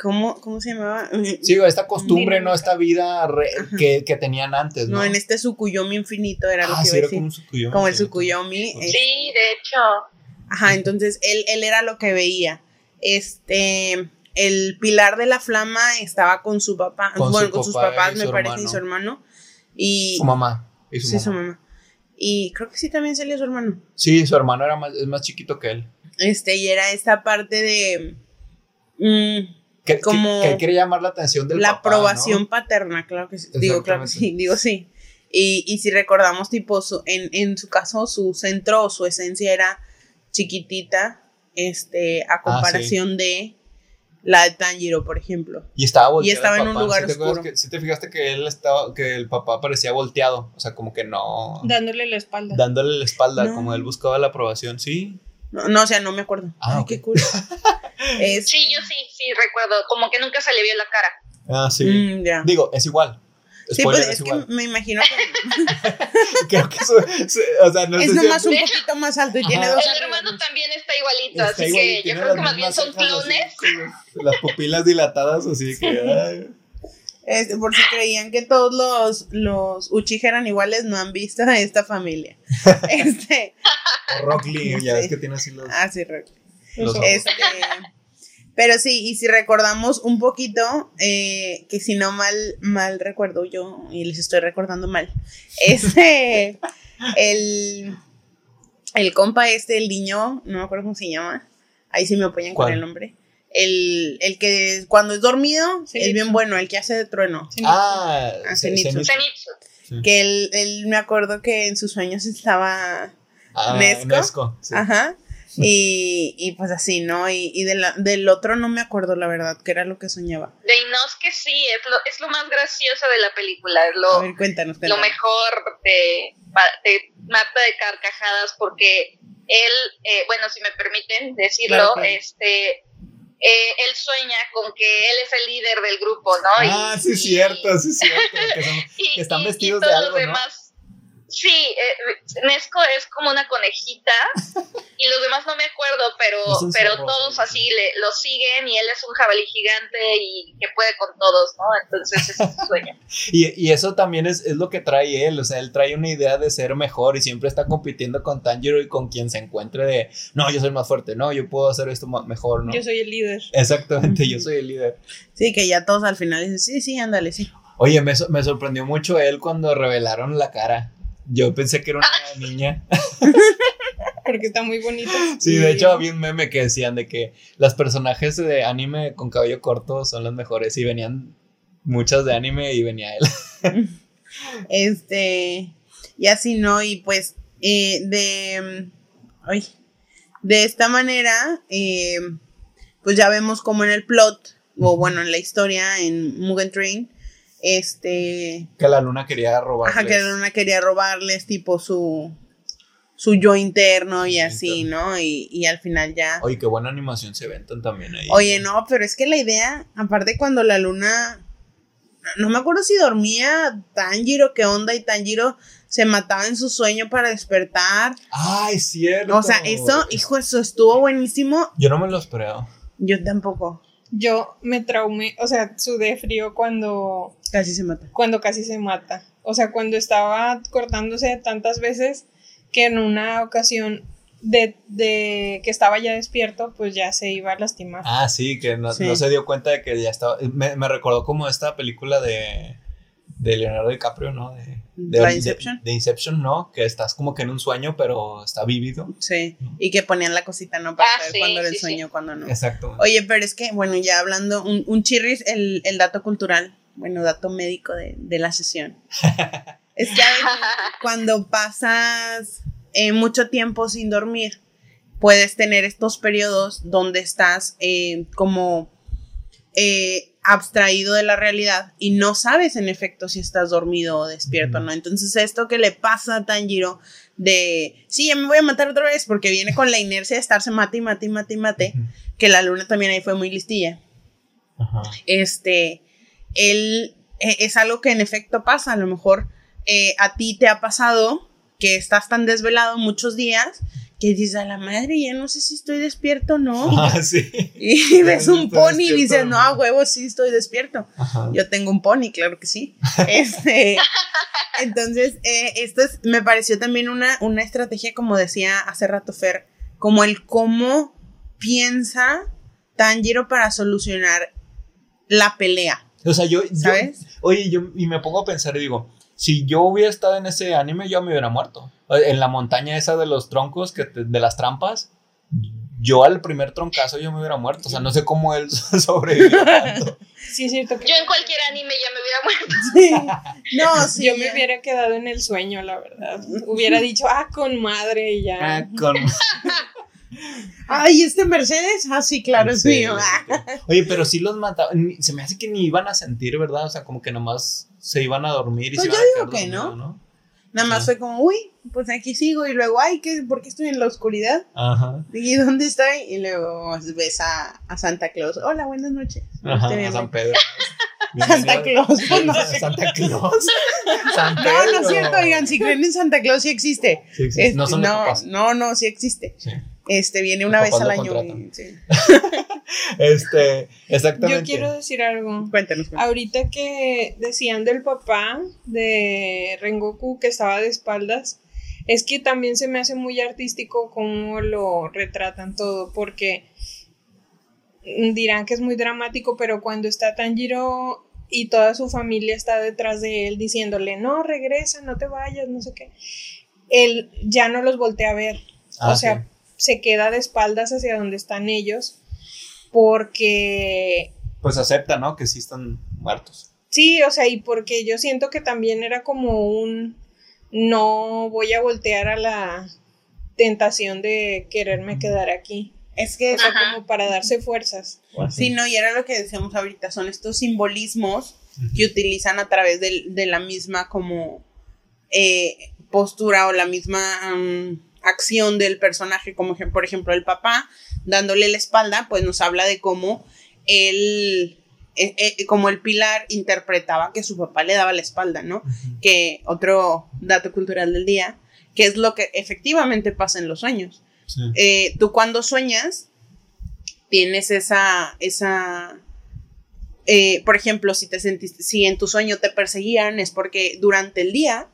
¿cómo, cómo se llamaba? Sí, esta costumbre, ¿no? Esta vida re- que, que tenían antes, ¿no? No, en este Sukuyomi infinito era lo ah, que sí, iba a era decir. como un. Como el sí. Tsukuyomi. Sí. es- Sí, de hecho, Ajá, entonces él, él era lo que veía. Este, el pilar de la flama estaba con su papá, Con bueno, su con sus papá papás, me su parece, y hermano. su hermano. Y Su mamá. Y su sí, mamá. su mamá. Y creo que sí también salía su hermano. Sí, su hermano era más, es más chiquito que él. Este, y era esta parte de mm, Que, Como que, que él quiere llamar la atención del la papá, aprobación ¿no? paterna, claro que sí. Digo, claro que sí, digo sí. Y, y si recordamos, tipo, su, en, en su caso, su centro o su esencia era chiquitita, este, a comparación de la de Tanjiro, por ejemplo. Y estaba volteado. estaba el en un lugar ¿Sí oscuro. que- sí te fijaste que él estaba, que el papá parecía volteado. O sea, como que no. Dándole la espalda. dándole la espalda, No. como él buscaba la aprobación, sí. No, no, o sea, no me acuerdo. Ah, Ay, qué cool. Es- sí, yo sí, sí recuerdo, como que nunca se le vio la cara. Ah, sí. Mm. Digo, es igual. Sí, pues es, es que me imagino que Creo que eso, eso- o sea, no es sé si- nomás un poquito más alto y tiene Ajá. dos El hermano ¿no? también está igualito, Está así igual que yo tiene creo que más bien son así, clones. las pupilas dilatadas, así que. ay. Este, por si creían que todos los, los Uchiha eran iguales, no han visto a esta familia. Este. O Rock Lee, ya ves que tiene así los. Ah, sí, Rock. los. Este. Pero sí, y si recordamos un poquito, eh, que si no mal, mal recuerdo yo, y les estoy recordando mal, este, el, el compa este, el niño, no me acuerdo cómo se llama, ahí sí me apoyan con el nombre, el, el que cuando es dormido, Zenitsu. es bien bueno, el que hace de trueno, Ah, Ah, Zenitsu. Zenitsu. Zenitsu. que él, él me acuerdo que en sus sueños estaba Ah, Nesco. Nesco, sí. Ajá. Y, y pues así, ¿no? Y, y de la- del otro no me acuerdo, la verdad, que era lo que soñaba. De Inosuke sí, es lo, es lo más gracioso de la película, es A lo, ver, cuéntanos, lo cuéntanos. mejor te, te mata de carcajadas porque él, eh, bueno, si me permiten decirlo, Claro, claro. este, eh, él sueña con que él es el líder del grupo, ¿no? Ah, Y- sí, y- cierto, sí, cierto. Que son- y- que están vestidos y de todos algo, los ¿no? Sí, eh, Nesco es como una conejita y los demás no me acuerdo, pero, pero todos sí, así sí. le, lo siguen y él es un jabalí gigante y que puede con todos, ¿no? Entonces ese es su sueño. Y, y eso también es, es lo que trae él, o sea, él trae una idea de ser mejor y siempre está compitiendo con Tanjiro y con quien se encuentre de, no, yo soy más fuerte, no, yo puedo hacer esto mejor, ¿no? Yo soy el líder. Exactamente, yo soy el líder. Sí, que ya todos al final dicen, sí, sí, ándale, sí. Oye, me, so- me sorprendió mucho él cuando revelaron la cara. Yo pensé que era una niña. Porque está muy bonito. Sí, de hecho había un meme que decían de que los personajes de anime con cabello corto son los mejores y venían muchas de anime y venía él. Este, y así, ¿no? Y pues, eh, de, mm, ay, de esta manera, eh, pues ya vemos como en el plot, o bueno, en la historia, en Mugen Train, este, Que la luna quería robarles. ajá, que la luna quería robarles, tipo, su, su yo interno y así. ¿no? Y, y al final ya... Oye, qué buena animación se ventan también ahí. Oye, no, pero es que la idea, aparte cuando la luna, no me acuerdo si dormía Tanjiro, qué onda, y Tanjiro se mataba en su sueño para despertar. Ay, cierto. O sea, eso, hijo, eso estuvo buenísimo. Yo no me lo esperaba. Yo tampoco. Yo me traumé, o sea, sudé frío cuando, Casi se mata. cuando casi se mata. O sea, cuando estaba cortándose tantas veces que en una ocasión de, de que estaba ya despierto, pues ya se iba a lastimar. Ah, sí, que no, Sí. no se dio cuenta de que ya estaba. Me, me recordó como esta película de, de Leonardo DiCaprio, ¿no? De, de- ¿La Inception? De, Inception, ¿no? Que estás como que en un sueño, pero está vívido. Sí. Y que ponían la cosita, ¿no? Para Ah, saber sí, cuándo era el sí, sueño, cuándo no. Exacto. Oye, pero es que, bueno, ya hablando, un, un chirris, el, el dato cultural, bueno, dato médico de, de la sesión. es que a veces cuando pasas eh, mucho tiempo sin dormir, puedes tener estos periodos donde estás eh, como eh, abstraído de la realidad y no sabes en efecto si estás dormido o despierto. ¿no? Entonces esto que le pasa a Tanjiro de, sí, ya me voy a matar otra vez porque viene con la inercia de estarse mate y mate y mate y mate, que la luna también ahí fue muy listilla. Ajá. Este, él eh, es algo que en efecto pasa, a lo mejor eh, a ti te ha pasado que estás tan desvelado muchos días que dices a la madre, ya no sé si estoy despierto o no. Ah, sí. Y ves un pony y dices, no, a huevo, sí estoy despierto. Ajá. Yo tengo un pony, claro que sí. Este, entonces, eh, esto es, me pareció también una, una estrategia, como decía hace rato Fer, como el cómo piensa Tanjiro para solucionar la pelea, O sea, yo, yo- ¿sabes? Oye, yo y me pongo a pensar y digo, si yo hubiera estado en ese anime, yo me hubiera muerto. En la montaña esa de los troncos, que te- de las trampas, yo al primer troncazo yo me hubiera muerto. O sea, no sé cómo él sobrevivió tanto. Sí, es cierto que Yo en cualquier anime ya me hubiera muerto. Sí. No, sí. yo me hubiera quedado en el sueño, la verdad. Hubiera dicho, ah, con madre y ya. Ah, con- Ay, este Mercedes, ah, sí, claro, es Sí, mío. Oye, pero sí los mataban. Se me hace que ni iban a sentir, ¿verdad? O sea, como que nomás se iban a dormir y Pues se iban yo a digo que no. Nada más Sí. fue como, uy, pues aquí sigo y luego, ay, ¿qué, ¿por qué estoy en la oscuridad? Ajá. ¿Y dónde estoy? Y luego ves a, a Santa Claus. Hola, buenas noches. Ajá, Este, a San Pedro. Santa Claus. No, no, Santa Claus. San no, no es cierto, oigan, si creen en Santa Claus sí existe. Sí existe. Es- no son los no, no, no, sí existe. Sí. Este, viene una vez al año. y- sí. Este, exactamente. Yo quiero decir algo. Cuéntanos. cuéntanos. Ahorita que decían del papá de Rengoku que estaba de espaldas, es que también se me hace muy artístico cómo lo retratan todo, porque dirán que es muy dramático, pero cuando está Tanjiro y toda su familia está detrás de él diciéndole, no, regresa, no te vayas, no sé qué, él ya no los voltea a ver. Ah, o sea, se queda de espaldas hacia donde están ellos, porque Pues acepta, ¿no? Que sí están muertos. Sí, o sea, y porque yo siento que también era como un no voy a voltear a la tentación de quererme quedar aquí. Es que O sea, como para darse fuerzas. Sí, no, y era lo que decíamos ahorita, son estos simbolismos que utilizan a través del- de, la misma como eh, postura o la misma acción del personaje, como por ejemplo el papá dándole la espalda, pues nos habla de cómo él, eh, eh, como el pilar interpretaba que su papá le daba la espalda, ¿no? Que otro dato cultural del día, que es lo que efectivamente pasa en los sueños Sí. eh, tú cuando sueñas tienes esa, esa, eh, por ejemplo, si te sentiste, si en tu sueño te perseguían es porque durante el día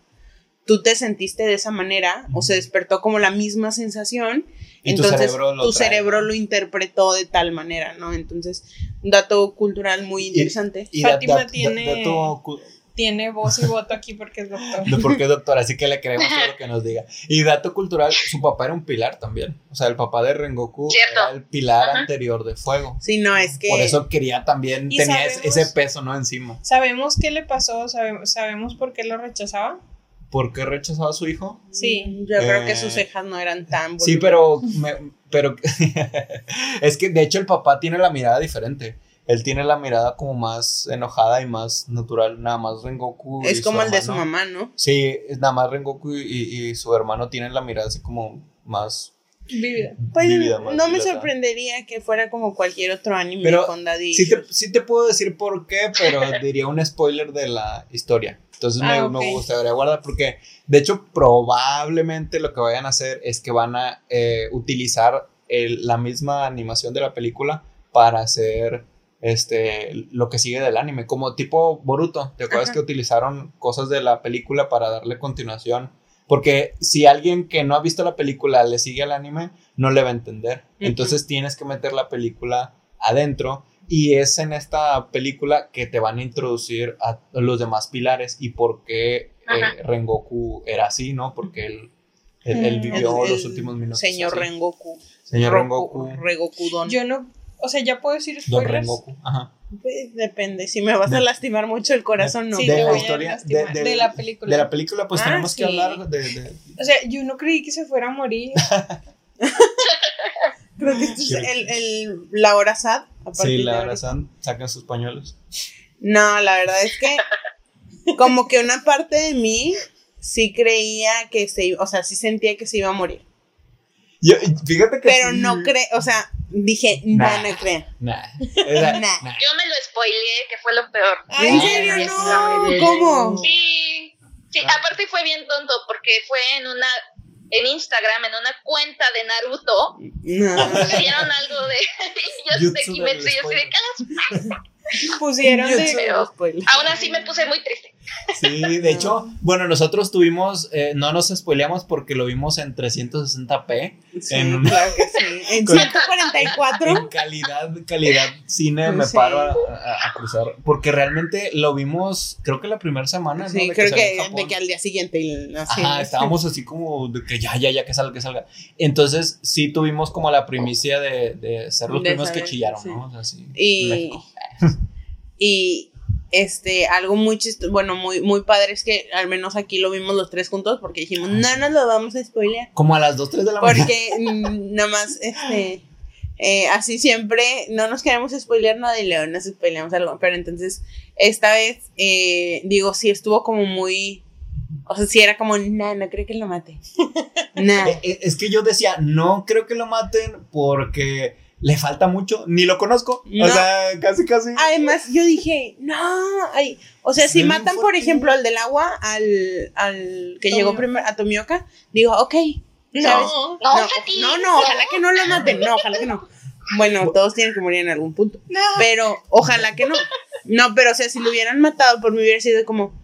tú te sentiste de esa manera o se despertó como la misma sensación, Y tu entonces cerebro lo tu cerebro ¿no? lo interpretó de tal manera, ¿no? Entonces, un dato cultural muy interesante. Y da- Fátima da- da- tiene- dato cu- Tiene voz y voto aquí porque es doctor. de por qué es doctor, así que le creemos todo lo que nos diga. Y dato cultural, su papá era un pilar también. O sea, el papá de Rengoku Cierto. era el pilar Ajá. anterior de fuego. Sí, no, es que... Por eso quería también, ¿Y tenía ese- sabemos? ese peso, ¿no? Encima. ¿Sabemos qué le pasó? ¿Sabe- ¿Sabemos por qué lo rechazaba? ¿Por qué rechazaba a su hijo? Sí. Yo creo que Eh, sus cejas no eran tan Sí, pero, me- pero es que de hecho el papá tiene la mirada diferente. Él tiene la mirada como más enojada y más natural, nada más Rengoku. y Es su como el de su mamá, ¿no? Sí, nada más Rengoku y, y su hermano tienen la mirada así como más Vívida. Pues vívida, no me sorprendería que fuera como cualquier otro anime Pero con daddy Sí te, issues. sí te puedo decir por qué, pero diría un spoiler de la historia. Entonces me, Ah, me gustaría guardar porque, de hecho, probablemente lo que vayan a hacer es que van a eh, utilizar el- la misma animación de la película para hacer este lo que sigue del anime, como tipo Boruto. ¿Te acuerdas Ajá. que utilizaron cosas de la película para darle continuación? Porque si alguien que no ha visto la película le sigue al anime, no le va a entender. Entonces tienes que meter la película adentro y es en esta película que te van a introducir a los demás pilares y por qué eh. Rengoku era así, ¿no? Porque él, él, él Mm. vivió El- los el últimos minutos. Señor así. Rengoku. Señor Rengoku. Rengoku Don. Yo no, o sea, ya puedo decir Don spoilers. Rengoku. Ajá. Pues, depende, si me vas a lastimar mucho el corazón, no. Sí, de la voy a historia, lastimar. de- de, de- la película. De la película, pues Ah, tenemos que hablar de. de- O sea, yo no creí que se fuera a morir. Creo que esto es el, el- la hora sad. A sí, la ahorita. abrazan, sacan sus pañuelos. No, la verdad es que como que una parte de mí sí creía que se iba, o sea, sí sentía que se iba a morir. Yo, fíjate que. Pero sí. no creo, o sea, dije, no, Nah. no creo. Nah. Era- Nah. nah. Yo me lo spoileé, que fue lo peor. Ay, ¿En serio? No. ¿cómo? Sí, sí, Ah. aparte fue bien tonto porque fue en una, en Instagram, en una cuenta de Naruto, No. pusieron algo de, yo de Jutsu Kimetsu, yo así de, "¿Qué las-?" Pusieron Yo de. Pero- aún así me puse muy triste. Sí, de hecho, bueno, nosotros tuvimos, eh, no nos spoileamos porque lo vimos en 360p, Sí, en- claro que sí. En Con- 144. en calidad, calidad cine me Sí. paro a, a- a cruzar, porque realmente lo vimos, creo que la primera semana, ¿no? Sí, De creo que, Japón. de que al día siguiente. y así, Ajá, ¿no? estábamos así como de que ya, ya, ya, que salga, que salga. Entonces, sí tuvimos como la primicia de, de ser los De primeros que saber, chillaron, sí. ¿no? O sea, sí. Y, y este, algo muy chistoso, bueno, muy, muy padre es que al menos aquí lo vimos los tres juntos porque dijimos, no nos lo vamos a spoilear. Como a las 2, 3 de la mañana. Porque mm, nada más, este, eh, así siempre, no nos queremos spoilear nada y luego nos spoileamos algo. Pero entonces, esta vez, eh, digo, sí estuvo como muy, o sea, sí era como, nah, no creo que lo mate. nah. Eh, Es que yo decía, no creo que lo maten porque le falta mucho, ni lo conozco. No. O sea, casi, casi. Además, yo dije, no, ay, o sea, Se si matan, por ejemplo, al del agua, al, al que llegó primero, a Tomioka, digo, ok, ¿sabes? No. No, no, Fati, no, no, ojalá que no lo maten, no, ojalá que no. Bueno, todos tienen que morir en algún punto. Pero ojalá que no. No, pero o sea, si lo hubieran matado por mí hubiera sido como,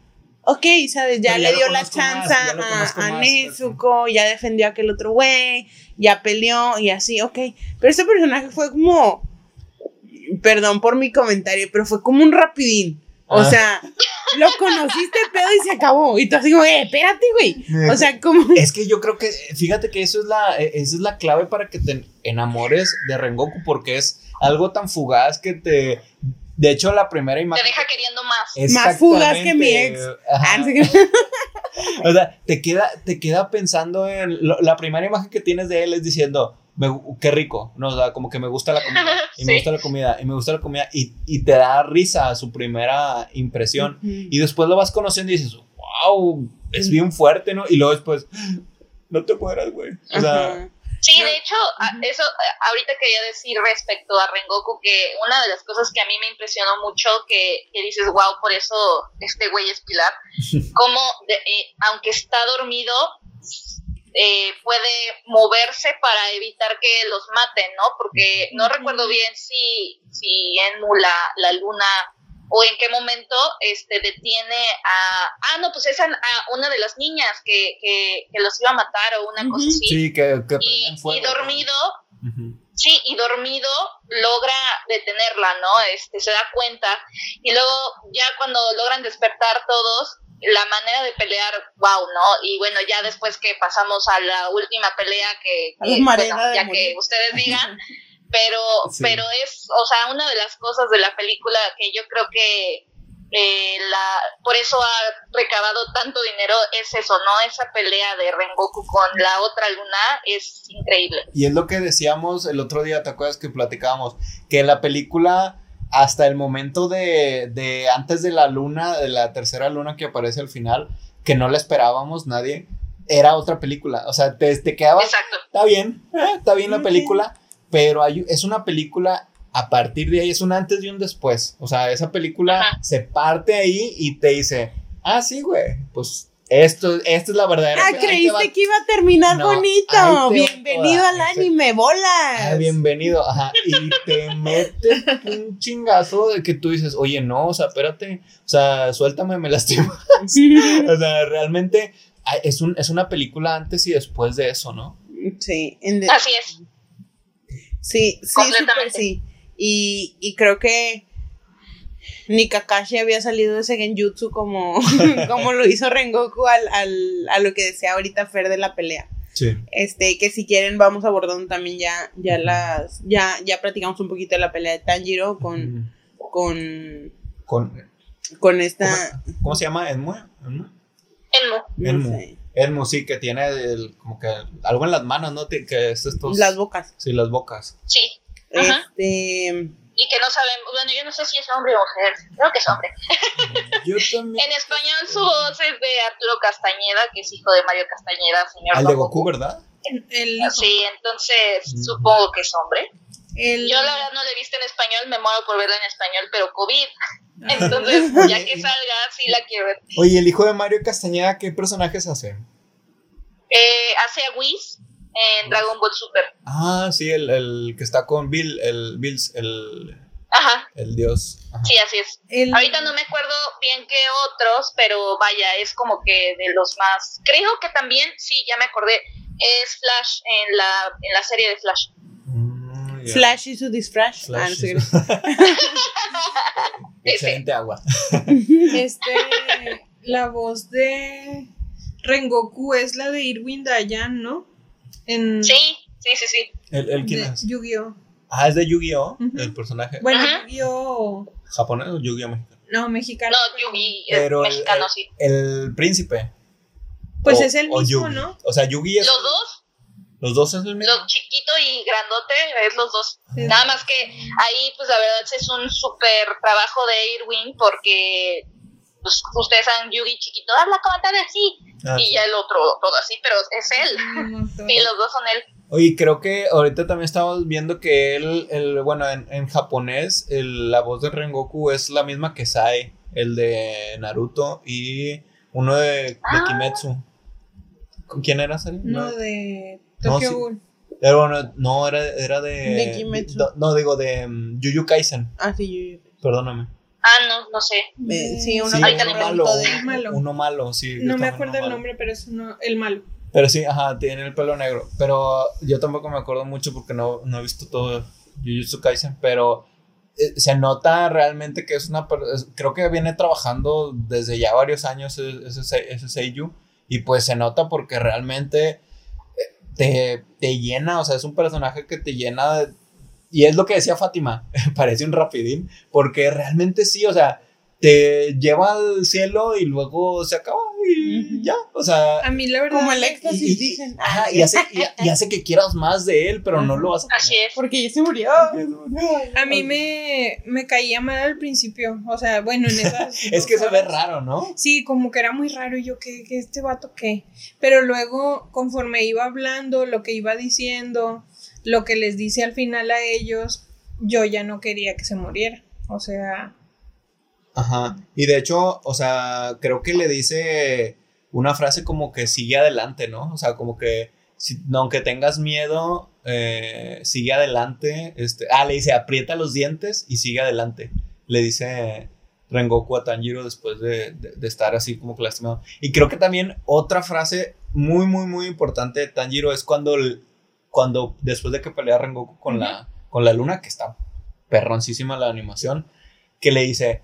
ok, ¿sabes? Ya le dio la más, chance a, a Nezuko, ya defendió a aquel otro güey, ya peleó y así, ok. Pero este personaje fue como, perdón por mi comentario, pero fue como un rapidín. O Ah. sea, lo conociste pedo y se acabó. Y tú así como, eh, espérate, güey. O sea, como... Es que yo creo que, fíjate que eso es la, eh, esa es la clave para que te enamores de Rengoku, porque es algo tan fugaz que te. De hecho, la primera Te imagen. deja queriendo más. Más fugaz que mi ex. O sea, te queda, te queda pensando en. lo- la primera imagen que tienes de él es diciendo. Me, qué rico, ¿no? O sea, como que me gusta la comida, y me gusta la comida, y me gusta la comida, y, y te da risa su primera impresión. Y después lo vas conociendo y dices, wow, es bien fuerte, ¿no? Y luego después, no te mueras, güey. O sea, Ajá. Sí, de hecho, eso ahorita quería decir respecto a Rengoku que una de las cosas que a mí me impresionó mucho, que, que dices, wow, por eso este güey es Pilar, como de- eh, aunque está dormido, eh, puede moverse para evitar que los maten, ¿no? Porque no recuerdo bien si, si Enmu, la, la luna, o en qué momento este detiene a... Ah, no, pues es a, a una de las niñas que, que, que los iba a matar o una cosa así. sí, que, que Y, fuego. y dormido, sí, y dormido logra detenerla, ¿no? Este, se da cuenta. Y luego, ya cuando logran despertar todos, la manera de pelear, wow, ¿no? Y bueno, ya después que pasamos a la última pelea, que, que, bueno, ya morir. que ustedes digan, pero, Sí. pero es, o sea, una de las cosas de la película que yo creo que eh, la, por eso ha recabado tanto dinero es eso, ¿no? Esa pelea de Rengoku con la otra luna es increíble. Y es lo que decíamos el otro día, ¿te acuerdas que platicábamos? Que la película, hasta el momento de, de antes de la luna, de la tercera luna que aparece al final, que no la esperábamos nadie, era otra película. O sea, te, te quedabas, Exacto. está bien, eh, está bien la película, pero hay, es una película a partir de ahí, es un antes y un después. O sea, esa película Ajá. se parte ahí y te dice, ah, sí, güey, pues esto, esta es la verdadera. Ah, va creíste que iba a terminar No, bonito. Bienvenido al anime, bolas. Ah, bienvenido, ajá, y te metes un chingazo de que tú dices, oye, no, o sea, espérate, o sea, suéltame, me lastima. o sea, realmente es, un, es una película antes y después de eso, ¿no? Sí, Así es. Sí, sí, Completamente. súper sí. Y, y creo que ni Kakashi había salido de ese genjutsu como, como lo hizo Rengoku al, al, a lo que decía ahorita Fer de la pelea. Sí. Este, que si quieren vamos abordando también ya, ya las, ya, ya platicamos un poquito de la pelea de Tanjiro con, con, Con, con esta, ¿Cómo se llama? ¿Enmu? ¿Enmu? Enmu. no sé, Enmu, sí, que tiene el- como que algo en las manos, ¿no? Que es estos... las bocas. Sí, las bocas. Sí. Ajá. Este, Y que no sabemos, bueno, yo no sé si es hombre o mujer, creo que es hombre. Yo también... En español su voz es de Arturo Castañeda, que es hijo de Mario Castañeda, señor Al de Don Goku, ¿verdad? El. Sí, entonces Mm. supongo que es hombre. El- Yo la verdad no la he visto en español, me muero por verla en español, pero COVID. Entonces, ya que salga, sí la quiero ver. Oye, el hijo de Mario Castañeda, ¿qué personajes hace? Eh, hace a Whis en Dragon Ball Super. Ah, sí, el, el que está con Bill, el Bills, el, Ajá, el dios. Ajá. sí, así es. el- Ahorita no me acuerdo bien qué otros, pero vaya, es como que de los más. Creo que también, sí, ya me acordé, es Flash en la, en la serie de Flash. Mm, ya. Flash y su disfraz. Flash Ah, no sé y qué. Excelente agua. Este, la voz de Rengoku es la de Irwin Dayan, ¿no? En Sí, sí, sí, sí. ¿El, el quién de es? Yu-Gi-Oh. Ah, es de Yu-Gi-Oh! El personaje. Bueno, Ajá. Yu-Gi-Oh. ¿Japonés o Yu-Gi-Oh! mexicano? No, mexicano. No, Yugi es Pero el, mexicano, el- sí. el príncipe. Pues O- es el mismo, Yugi. ¿no? O sea, Yugi es. Los dos, Los dos es el mismo. los chiquito y grandote, es los dos. Sí. Nada más que ahí, pues la verdad es un súper trabajo de Irwin porque pues, ustedes saben Yugi chiquito, habla como tal así. Ah, y sí. ya el otro todo así, pero es él. Sí, los dos son él. Oye, creo que ahorita también estamos viendo que él, el, bueno, en, en japonés, el- la voz de Rengoku es la misma que Sai, el de Naruto y uno de, de Ah. Kimetsu. ¿Con quién era Sari? No, de No, Tokyo sí. Ghoul. Era, bueno, no, era, era de. De Kimetsu. No, no, digo de um, Yuyu Kaisen. Ah, sí, yo. Perdóname. Ah, no, no sé. Eh, sí, uno Sí, uno no malo. de. El malo. Uno malo, sí. No me acuerdo el malo. nombre, pero es uno, el malo. Pero sí, ajá, tiene el pelo negro. Pero yo tampoco me acuerdo mucho porque no, no he visto todo Jujutsu Kaisen. Pero eh, se nota realmente que es una. es- Creo que viene trabajando desde ya varios años ese, se- ese Seiyu. Y pues se nota porque realmente eh, te, te llena. O sea, es un personaje que te llena. de- y es lo que decía Fátima. Parece un rapidín. Porque realmente sí, o sea. Te lleva al cielo y luego se acaba y ya. O sea, A mí la verdad... Como el éxtasis, y, y- dicen. ajá, Ah, y, hace, y, y hace que quieras más de él, pero no lo vas a Así es. Porque ya se murió. A mí me, me caía mal al principio. O sea, bueno, en esas. Es que se ve raro, ¿no? Sí, como que era muy raro. Y yo, ¿qué, qué este vato qué? Pero luego, conforme iba hablando, lo que iba diciendo, lo que les dice al final a ellos, yo ya no quería que se muriera. O sea, Ajá. Y de hecho, o sea, creo que le dice una frase como que sigue adelante, ¿no? O sea, como que si- aunque tengas miedo, eh, sigue adelante. Este, ah, le dice aprieta los dientes y sigue adelante. Le dice Rengoku a Tanjiro después de, de- de estar así como que lastimado. Y creo que también otra frase muy, muy, muy importante de Tanjiro es cuando, el- cuando después de que pelea Rengoku con, la, con la luna, que está perroncísima la animación, que le dice,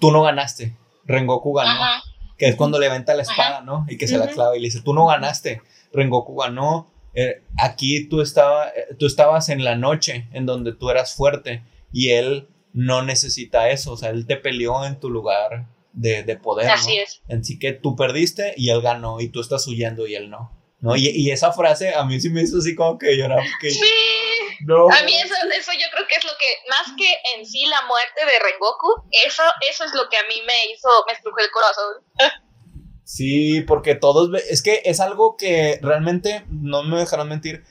tú no ganaste, Rengoku ganó. Ajá. Que es cuando le aventa la espada, ¿no? Y que se la clava y le dice, tú no ganaste, Rengoku ganó. eh, aquí tú, estaba, eh, tú estabas en la noche en donde tú eras fuerte y él no necesita eso, o sea, él te peleó en tu lugar de, de poder. ¿no? Así es. Así que tú perdiste y él ganó y tú estás huyendo y él no. ¿no? Y, y esa frase a mí sí me hizo así como que llorar. porque Sí. No. A mí eso, eso yo creo que es lo que, más que en sí la muerte de Rengoku, eso, eso es lo que a mí me hizo, me estrujó el corazón. Sí, porque todos, es que es algo que realmente, no me dejarán mentir,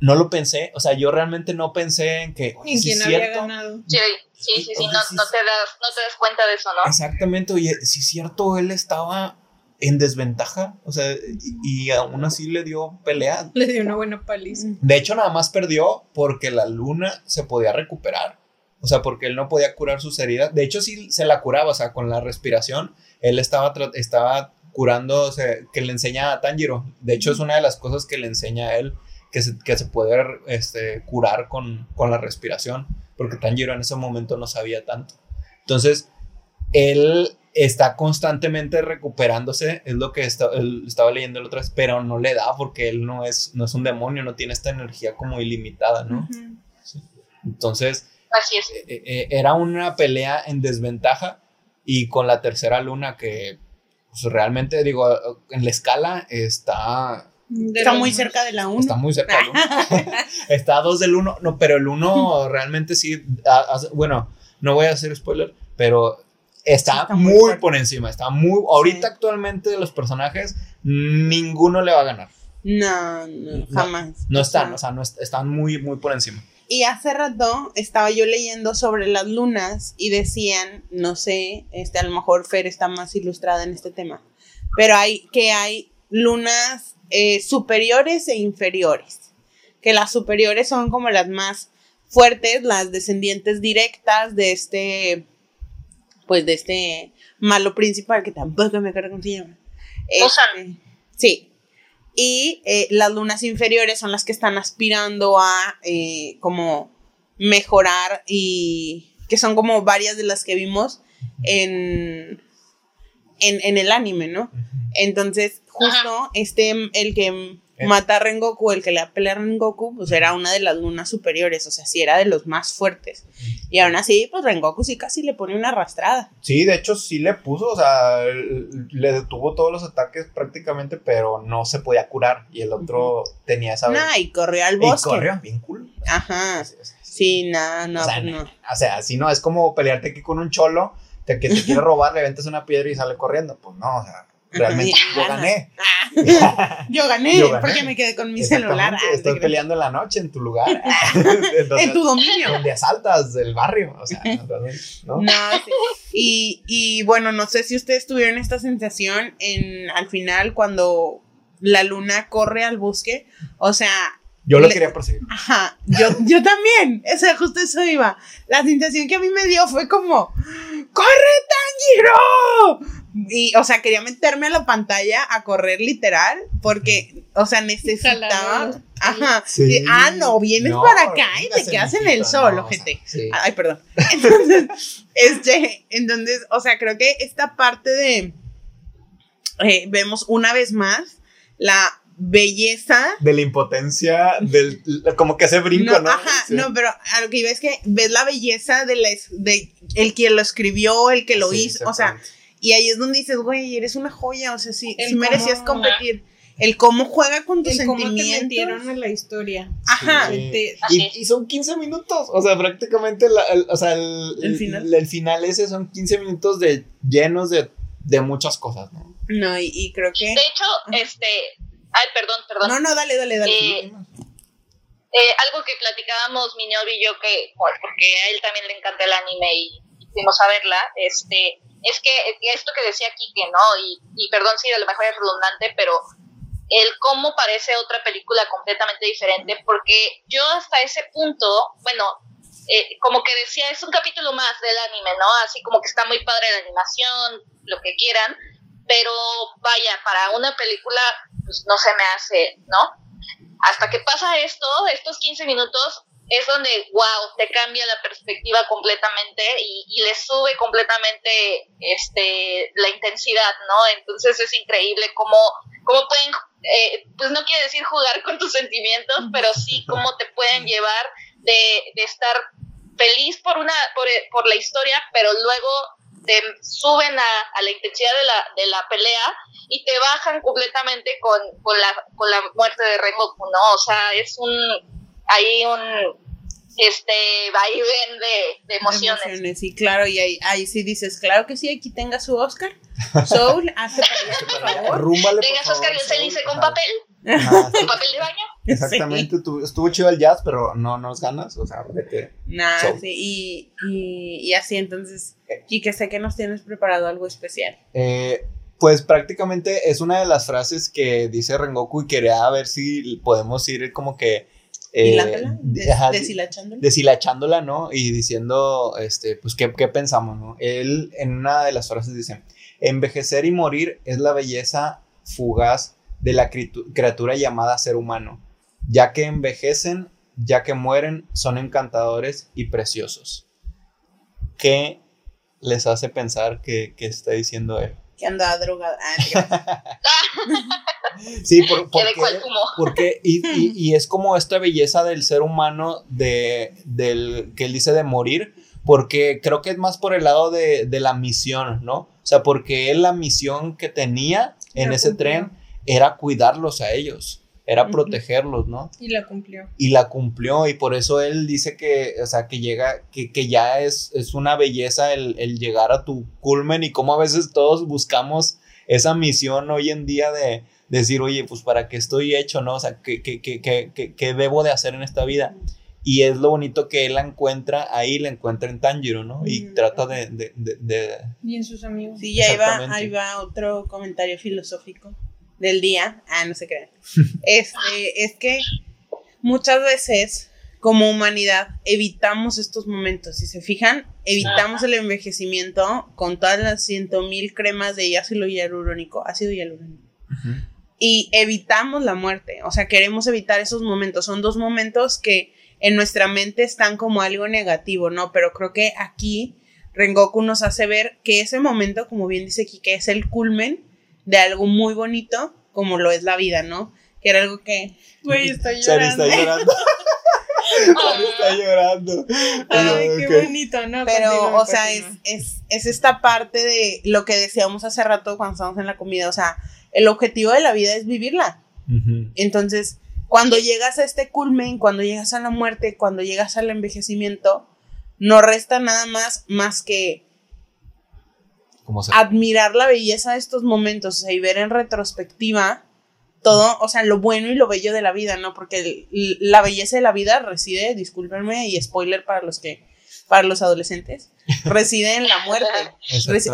no lo pensé, o sea, yo realmente no pensé en que, oye, ¿en sí había cierto, ganado? Sí, sí, sí, sí, Oye, no, sí, no te das, no te das cuenta de eso, ¿no? exactamente, oye, sí es cierto, él estaba en desventaja, o sea, y, y aún así le dio pelea. Le dio una buena paliza. De hecho, nada más perdió porque la luna se podía recuperar. O sea, porque él no podía curar sus heridas. De hecho, sí se la curaba, o sea, con la respiración. Él estaba, estaba curando, o sea, que le enseña a Tanjiro. De hecho, es una de las cosas que le enseña a él, que se, que se puede este, curar con, con la respiración. Porque Tanjiro en ese momento no sabía tanto. Entonces, él está constantemente recuperándose, es lo que está- él estaba leyendo la otra vez, pero no le da porque él no es, no es un demonio, no tiene esta energía como ilimitada, ¿no? Ujú. Entonces, Así es. eh, eh, era una pelea en desventaja y con la tercera luna que pues, realmente, digo, en la escala está, Está muy cerca de la 1. está muy cerca del uno. está a dos del uno, no, pero el uno realmente sí, a- a- bueno, no voy a hacer spoiler, pero está, muy por encima, está muy, ahorita Sí. actualmente de los personajes, ninguno le va a ganar. No, no, jamás. No están, o sea, no est- están muy, muy por encima. Y hace rato estaba yo leyendo sobre las lunas y decían, no sé, este, a lo mejor Fer está más ilustrada en este tema, pero hay que hay lunas eh, superiores e inferiores, que las superiores son como las más fuertes, las descendientes directas de este, pues de este malo principal, que tampoco me acuerdo cómo se llama. Este, sí. Y eh, las lunas inferiores son las que están aspirando a eh, como mejorar y que son como varias de las que vimos en, en, en el anime, ¿no? Entonces, justo este, el que Eh. mata a Rengoku, el que le pelea a Rengoku, pues era una de las lunas superiores, o sea, sí era de los más fuertes. Y aún así, pues Rengoku sí casi le pone una arrastrada. Sí, de hecho sí le puso, o sea, le detuvo todos los ataques prácticamente, pero no se podía curar. Y el otro tenía esa... Nah, y corrió al y bosque. corrió bien cool. Ajá. Así. Sí, nada, no, o, sea, pues no. o sea, así no, es como pelearte aquí con un cholo te- que te quiere robar, le ventas una piedra y sale corriendo. Pues no, o sea, realmente yo gané. Ah, yo gané, Yo gané. porque me quedé con mi celular. Ah, Estoy peleando en la noche en tu lugar. Entonces, en tu dominio. Donde asaltas del barrio. O sea, realmente, ¿no? No, sí. Y, y bueno, no sé si ustedes tuvieron esta sensación en al final cuando la luna corre al bosque, o sea... Yo lo le- quería perseguir. Ajá, yo, yo también, o sea, justo eso iba. La sensación que a mí me dio fue como, ¡corre Tanjiro! Y, o sea, quería meterme a la pantalla a correr literal, porque, o sea, necesitaba... Ajá. Sí. sí, Ah, no, vienes No, para acá y te quedas en el sol, no, ojete. sí. Ay, perdón. Entonces, este, entonces, o sea, creo que esta parte de, eh, vemos una vez más la belleza De la impotencia, del, como que hace brinco, no, ¿no? Ajá, Sí. no, pero a lo que iba es que ves la belleza de, la, de el quien lo escribió, el que lo Sí, hizo, o sea. Y ahí es donde dices, güey, eres una joya, o sea, sí, El sí merecías cómo- competir. El cómo juega con tus El cómo te sentimientos. metieron en la historia. Ajá. Sí. Te- Así Y, y son 15 minutos, o sea, prácticamente la- el, o sea, el, El final. el- el final ese son 15 minutos de llenos de, de muchas cosas, ¿no? No, y, y creo que. De hecho, este. Ay, perdón, perdón. No, no, dale, dale, dale. Eh, Eh, algo que platicábamos mi novio y yo, que bueno, porque a él también le encanta el anime y fuimos a verla, este, es que esto que decía Kike, ¿no? Y, y perdón si a lo mejor es redundante, pero el cómo parece otra película completamente diferente, porque yo hasta ese punto, bueno, eh, como que decía, es un capítulo más del anime, ¿no? Así como que está muy padre la animación, lo que quieran, pero vaya, para una película, pues no se me hace, ¿no? Hasta que pasa esto, estos 15 minutos, es donde, wow, te cambia la perspectiva completamente y, y le sube completamente este, la intensidad, ¿no? Entonces es increíble cómo, cómo pueden, eh, pues no quiere decir jugar con tus sentimientos, pero sí cómo te pueden llevar de, de estar feliz por, una, por, por la historia, pero luego te suben a, a la intensidad de la, de la pelea y te bajan completamente con, con, la, con la muerte de Rengoku, ¿no? O sea, es un, hay un, este, vaivén de, de emociones. Sí, claro, y ahí, ahí sí dices, claro que sí, aquí tenga su Oscar. Soul, hazte para allá, por favor. Rúmbale, por Tengas favor, Oscar y se Saúl. dice con Ajá. papel, sí, con papel de baño. Exactamente, tu- estuvo chido el jazz, pero no nos ganas, o sea, vete. Nah, Soul. sí, y, y, y así entonces, Kike, sé que nos tienes preparado algo especial. Eh, pues prácticamente es una de las frases que dice Rengoku y quería ver si podemos ir como que... eh, des- ajá, deshilachándola. deshilachándola, ¿no? Y diciendo, este, pues, ¿qué, qué pensamos, no? Él en una de las frases dice, envejecer y morir es la belleza fugaz de la criatura llamada ser humano, ya que envejecen, ya que mueren, son encantadores y preciosos. ¿Qué les hace pensar que, que está diciendo él? Que andaba drogada. Ah. Sí, por, porque, cuál fumo. porque y, y- y es como esta belleza del ser humano de, del que él dice de morir, porque creo que es más por el lado de, de la misión, ¿no? O sea, porque él la misión que tenía en ese cumplió. tren era cuidarlos a ellos, era protegerlos, ¿no? Y la cumplió. y la cumplió y por eso él dice que, o sea, que llega, que, que ya es, es una belleza el, el llegar a tu culmen y cómo a veces todos buscamos esa misión hoy en día de decir, oye, pues para qué estoy hecho, ¿no? O sea, ¿qué, qué, qué, qué, qué- qué debo de hacer en esta vida? Y es lo bonito que él la encuentra ahí, la encuentra en Tanjiro, ¿no? Y trata de, de, de, de- Y en sus amigos. Sí, ahí va, ahí va otro comentario filosófico del día. Ah, no se crean. Este, es que muchas veces, como humanidad, evitamos estos momentos. Si se fijan, evitamos el envejecimiento con todas las ciento mil cremas de ácido hialurónico, ácido hialurónico. Y evitamos la muerte. O sea, queremos evitar esos momentos. Son dos momentos que en nuestra mente están como algo negativo, ¿no? Pero creo que aquí Rengoku nos hace ver que ese momento, como bien dice Kike, es el culmen de algo muy bonito, como lo es la vida, ¿no? Que era algo que, güey, estoy llorando. está llorando. Sari está llorando. Ay, qué bonito, ¿no? Pero, Continúa, o sea, es, es, es esta parte de lo que decíamos hace rato cuando estábamos en la comida. O sea, el objetivo de la vida es vivirla. Entonces, cuando llegas a este culmen, cuando llegas a la muerte, cuando llegas al envejecimiento, no resta nada más más que Como admirar la belleza de estos momentos o sea, y ver en retrospectiva todo, o sea, lo bueno y lo bello de la vida, ¿no? Porque el- la belleza de la vida reside, discúlpenme, y spoiler para los que, para los adolescentes, reside en la muerte.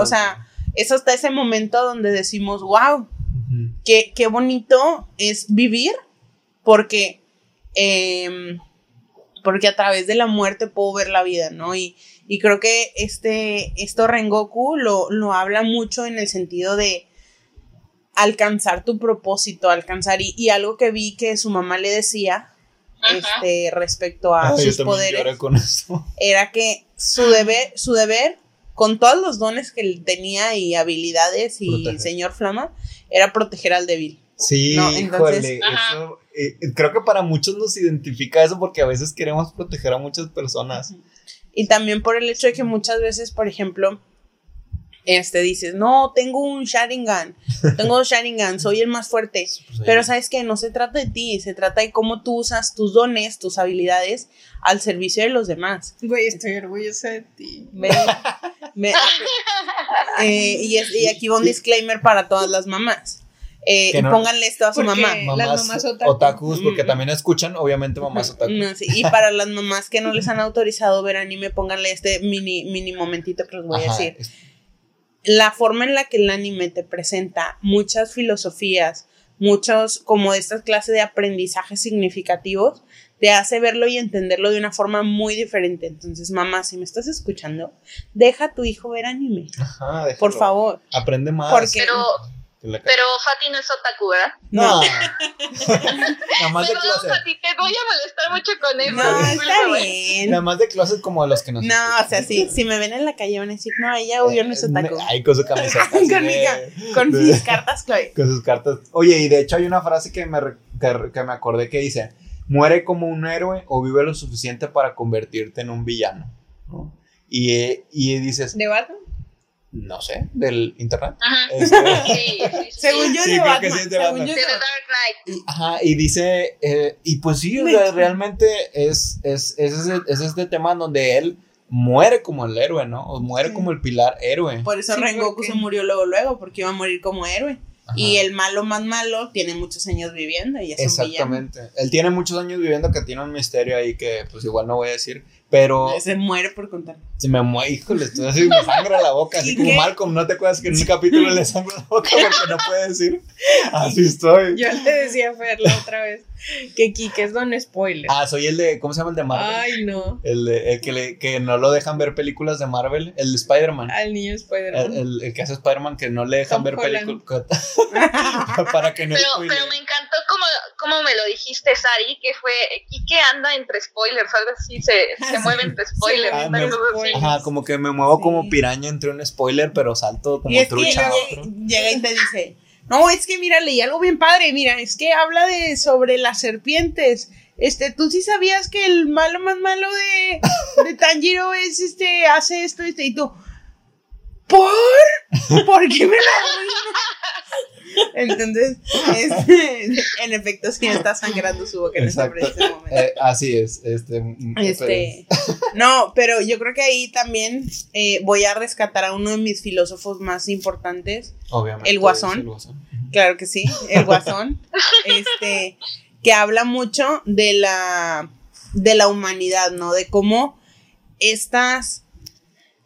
O sea, es hasta ese momento donde decimos, wow, qué, qué bonito es vivir porque, em, porque a través de la muerte puedo ver la vida, ¿no? Y, y creo que este, esto Rengoku lo, lo habla mucho en el sentido de alcanzar tu propósito, alcanzar, y, y algo que vi que su mamá le decía, Ajá. este, respecto a Ah, sus poderes, lloré con eso. era que su deber, su deber, con todos los dones que él tenía y habilidades y Proteger. señor Flama, era proteger al débil. Sí, No, entonces- híjole, eso, eh, creo que para muchos nos identifica eso porque a veces queremos proteger a muchas personas. Y también por el hecho de que muchas veces, por ejemplo, este dices, no, tengo un Sharingan, tengo dos Sharingan, soy el más fuerte. Pues, Pero sabes que no se trata de ti, se trata de cómo tú usas tus dones, tus habilidades al servicio de los demás. Güey, estoy orgullosa de ti. Me- me- eh, y, es- y aquí va un disclaimer para todas las mamás. Eh, no- pónganle esto a su mamá. las mamás mamás otaku. otakus, porque Mm. también escuchan, obviamente mamás otaku. No, sí, Y para las mamás que no les han autorizado ver anime, pónganle este mini, mini momentito que les voy a Ajá, decir. es- la forma en la que el anime te presenta muchas filosofías, muchos como estas clases de aprendizajes significativos, te hace verlo y entenderlo de una forma muy diferente. Entonces, mamá, si me estás escuchando, deja a tu hijo ver anime, Ajá, déjalo. por favor. Aprende más. Porque- Pero, la- pero Fati no es otaku, ¿verdad? No. Nada más de closet. Fati, te voy a molestar mucho con eso. No, está bien. Nada más de closet como los que nos No, o sea, si, si me ven en la calle van a decir, no, ella obvio no es otaku. Ay, con su camiseta. con, mi mis cartas, Chloe. con sus cartas. Oye, y de hecho hay una frase que me, re- que, que me acordé que dice, muere como un héroe o vive lo suficiente para convertirte en un villano. ¿no? Y, eh, y dices, ¿De Batman? No sé, del internet. Ajá. Este, Sí, sí, sí. Según yo Sí, de creo que es de según Batman. yo The. Dark Knight. y, ajá, y dice, eh, y pues sí, o sea, realmente es, es, es, ese- es este tema donde él muere como el héroe, ¿no? O muere Sí. como el pilar héroe. Por eso Sí, Rengoku porque- se murió luego, luego, porque iba a morir como héroe. Ajá. Y el malo más malo tiene muchos años viviendo y es un villano. Exactamente. Él tiene muchos años viviendo que tiene un misterio ahí que pues igual no voy a decir, pero Se muere por contar. se me mueve, híjole, estoy así, me sangra la boca, así ¿Y como qué? Malcolm, ¿no te acuerdas que en un capítulo le sangra la boca porque no puede decir? Así estoy. Yo le decía a Fer la otra vez que Kike es don spoiler. Ah, soy el de, ¿cómo se llama el de Marvel? Ay, no. El, de, el que, le, que no lo dejan ver películas de Marvel, el de Spider-Man. Al niño Spider-Man. el- el que hace Spider-Man que no le dejan Tom ver películas para que no Pero, pero me encantó como, como me lo dijiste, Sari, que fue, Kike anda entre spoilers, algo así, se, se mueve entre spoilers. Ah, me-. Ajá, como que me muevo como piraña entre un spoiler, pero salto como y es que trucha llega, y te dice, no, es que mira, leí algo bien padre, mira, es que habla de sobre las serpientes. Este, tú sí sabías que el malo más malo de, de Tanjiro es este, hace esto, este, y tú, ¿por? ¿Por qué me lo arruinas? Entonces, este, en efecto, sí está sangrando su boca en preciso momento. Eh, así es, este. mm, Este, no, pero yo creo que ahí también eh, voy a rescatar a uno de mis filósofos más importantes, obviamente. el Guasón. el Guasón. claro que sí, el Guasón, este, que habla mucho de la, de la humanidad, ¿no? De cómo estas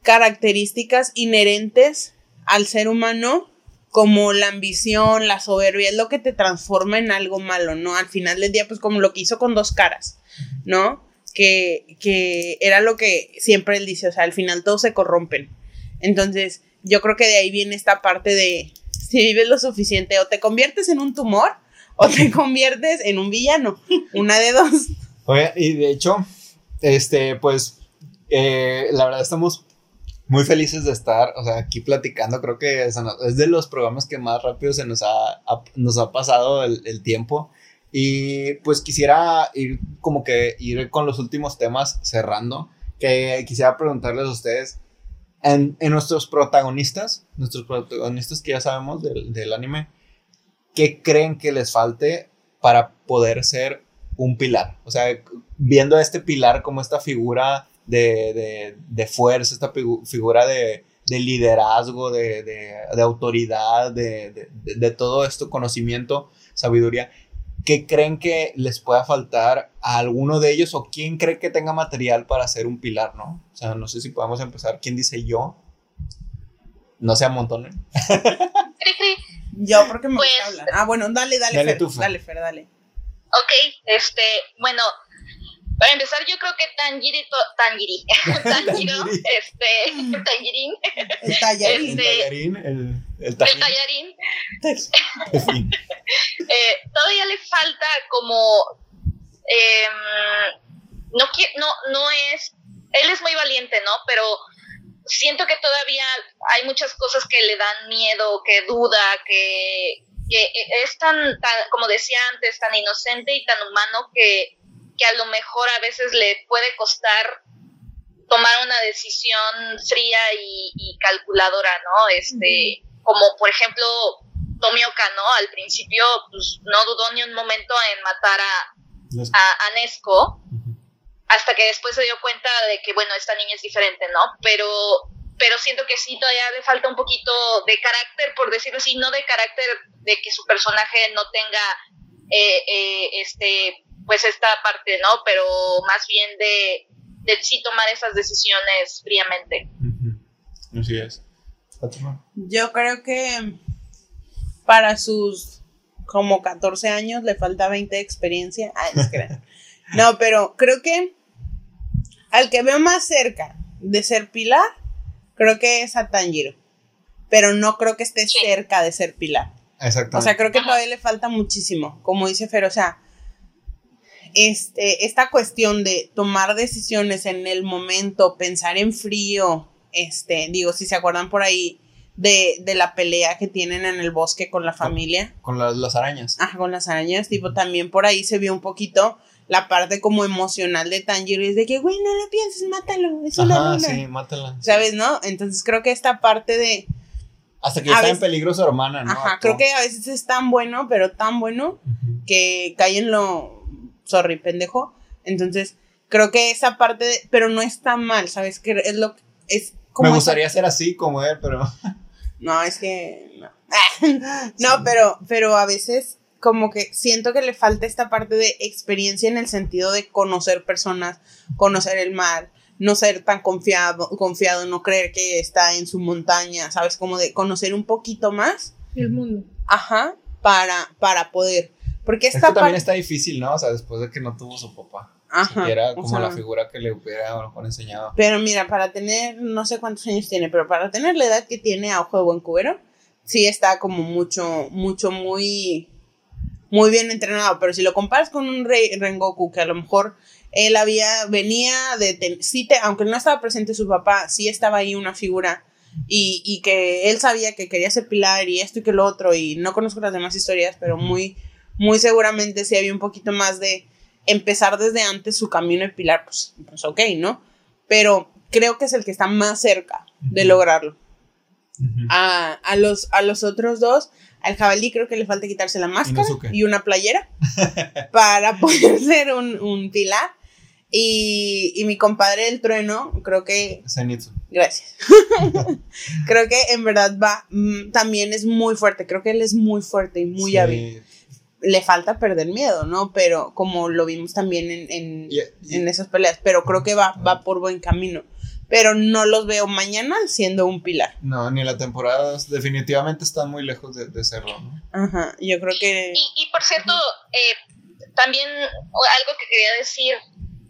características inherentes al ser humano, como la ambición, la soberbia, es lo que te transforma en algo malo, ¿no? Al final del día, pues como lo que hizo con dos caras, ¿no? Que, que era lo que siempre él dice, o sea, al final todos se corrompen. Entonces, yo creo que de ahí viene esta parte de si vives lo suficiente, o te conviertes en un tumor, o te conviertes en un villano. Una de dos. Oye, y de hecho, este, pues, eh, la verdad estamos muy felices de estar, o sea, aquí platicando, creo que es de los programas que más rápido se nos ha, ha- nos ha pasado el, el tiempo. Y pues quisiera ir como que ir con los últimos temas cerrando, que quisiera preguntarles a ustedes, en, en nuestros protagonistas, nuestros protagonistas que ya sabemos del, del anime, ¿qué creen que les falte para poder ser un pilar? O sea, viendo a este pilar como esta figura de, de, de fuerza, esta figu- figura de, de liderazgo, de, de, de autoridad, de, de, todo esto, conocimiento, sabiduría. ¿Qué creen que les pueda faltar a alguno de ellos o quién cree que tenga material para ser un pilar, no? O sea, no sé si podemos empezar. ¿Quién dice yo? No se amontonen. Cri. Yo, porque me Pues- gusta hablar. Ah, bueno, dale, dale, Dale Fer. tú, Fer. Dale, Fer, dale. Ok, este, bueno, para empezar yo creo que Tangirito, Tangiri, Tanjiro, Tangiri. este, Tangirín, El tallarín. El Este- tallarín, el, el el tallarín, En fin. eh, todavía le falta como, em, no, no, no es, él es muy valiente, ¿no? Pero siento que todavía hay muchas cosas que le dan miedo, que duda, que, que es tan, tan, como decía antes, tan inocente y tan humano que, que a lo mejor a veces le puede costar tomar una decisión fría y, y calculadora, ¿no? Este, como por ejemplo Tomioka, ¿no? Al principio, pues no dudó ni un momento en matar a, a Nesco, hasta que después se dio cuenta de que, bueno, esta niña es diferente, ¿no? Pero, pero siento que sí, todavía le falta un poquito de carácter, por decirlo así, no de carácter de que su personaje no tenga, eh, eh, este, pues esta parte, ¿no? Pero más bien de, de sí tomar esas decisiones fríamente. Así es. Yo creo que para sus como 14 años le falta 20 de experiencia. Ah, no, es que no. Pero creo que al que veo más cerca de ser Pilar, creo que es a Tanjiro. Pero no creo que esté Sí. cerca de ser Pilar. Exactamente. O sea, creo que todavía le falta muchísimo, como dice Fer, o sea, este, esta cuestión de tomar decisiones en el momento, pensar en frío, este, digo, si se acuerdan por ahí de, de la pelea que tienen en el bosque con la familia, Con las, las arañas. ajá, con las arañas, tipo, también por ahí se vio un poquito la parte como emocional de Tanjiro, es de que, güey, no lo pienses, mátalo, es una Ajá, luna. sí, mátala. ¿Sabes, no? Entonces creo que esta parte de, Hasta que A está en peligro su hermana, ¿no? ajá, creo que a veces es tan bueno, pero tan bueno que cae en lo sorry, pendejo. Entonces, creo que esa parte, de- pero no está mal, ¿sabes? Que es lo que es como Me esa- gustaría ser así como él, pero. No, es que no. no, pero pero a veces como que siento que le falta esta parte de experiencia en el sentido de conocer personas, conocer el mar, no ser tan confiado, confiado, no creer que está en su montaña, ¿sabes? Como de conocer un poquito más, El mundo. ajá, para para poder porque Es que esta también parte está difícil, ¿no? O sea, después de que no tuvo su papá. Ajá, Y era o como sea, la figura que le hubiera a lo mejor enseñado. Pero mira, para tener, no sé cuántos años tiene, pero para tener la edad que tiene a ojo de buen cubero, sí está como mucho, mucho, muy, muy bien entrenado. Pero si lo comparas con un rey Rengoku, que a lo mejor él había, venía de, ten- sí te, aunque no estaba presente su papá, sí estaba ahí una figura. Y, y que él sabía que quería ser pilar y esto y que lo otro, y no conozco las demás historias, pero muy, muy seguramente sí había un poquito más de empezar desde antes su camino de pilar, pues, pues ok, ¿no? Pero creo que es el que está más cerca de lograrlo. A, a los, a los otros dos, al jabalí creo que le falta quitarse la máscara y una playera para poder ser un, un pilar. Y, y mi compadre el trueno, creo que Zenitsu. Gracias. creo que en verdad va, mm, también es muy fuerte, creo que él es muy fuerte y muy Sí. hábil. Le falta perder miedo, ¿no? Pero como lo vimos también en, en, en esas peleas, pero creo que va, va por buen camino. Pero no los veo mañana siendo un pilar. No, ni la temporada definitivamente está muy lejos de, de serlo, ¿no? Ajá, yo creo que... Y, y por cierto, eh, también algo que quería decir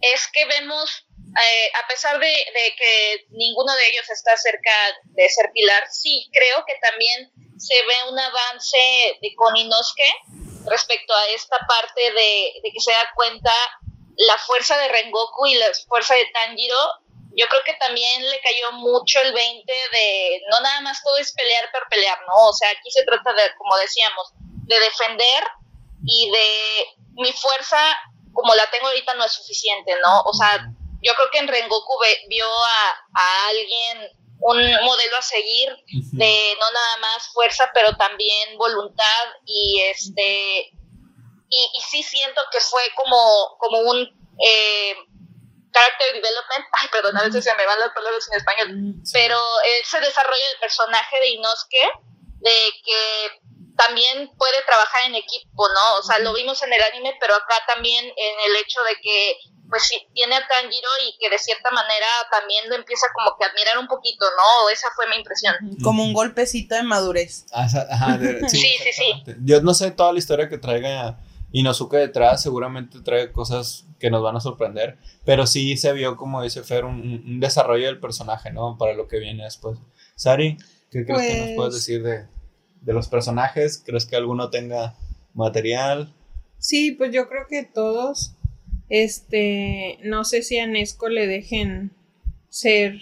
es que vemos, eh, a pesar de, de que ninguno de ellos está cerca de ser pilar, sí creo que también se ve un avance de con Inosuke respecto a esta parte de, que se da cuenta la fuerza de Rengoku y la fuerza de Tanjiro. Yo creo que también le cayó mucho el 20 de no nada más todo es pelear por pelear, ¿no? O sea, aquí se trata de, como decíamos, de defender y de mi fuerza como la tengo ahorita no es suficiente, ¿no? O sea, yo creo que en Rengoku ve- vio a alguien, un modelo a seguir de no nada más fuerza, pero también voluntad y este y, y sí siento que fue como, como un eh, character development, ay perdón, a veces se me van las palabras en español, Mm, pero ese desarrollo del personaje de Inosuke, de que también puede trabajar en equipo, ¿no? O sea, lo vimos en el anime, pero acá también en el hecho de que pues sí, tiene a Tanjiro y que de cierta manera también lo empieza como que a admirar un poquito, ¿no? Esa fue mi impresión. Como un golpecito de madurez. Ah, Ajá, de- Sí, sí, sí. exactamente. Yo no sé toda la historia que traiga Inosuke detrás, seguramente trae cosas que nos van a sorprender, pero sí se vio, como dice Fer, un, un desarrollo del personaje, ¿no? Para lo que viene después. Sari, ¿qué crees que nos Pues- puedes decir de, de los personajes? ¿Crees que alguno tenga material? Sí, pues yo creo que todos, este, no sé si a Nesco le dejen ser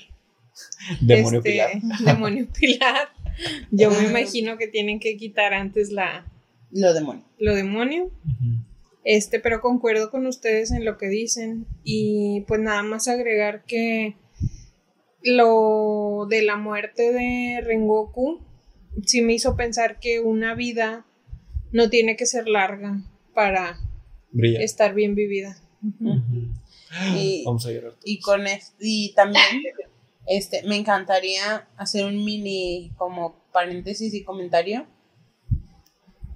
Demonio este, Pilar. demonio pilar. Yo me imagino que tienen que quitar antes la Lo demonio. lo demonio. Este, pero concuerdo con ustedes en lo que dicen. Y pues nada más agregar que lo de la muerte de Rengoku sí me hizo pensar que una vida no tiene que ser larga para Brilla. estar bien vivida. Y- Vamos a llorar. Y con es- y también este me encantaría hacer un mini como paréntesis y comentario.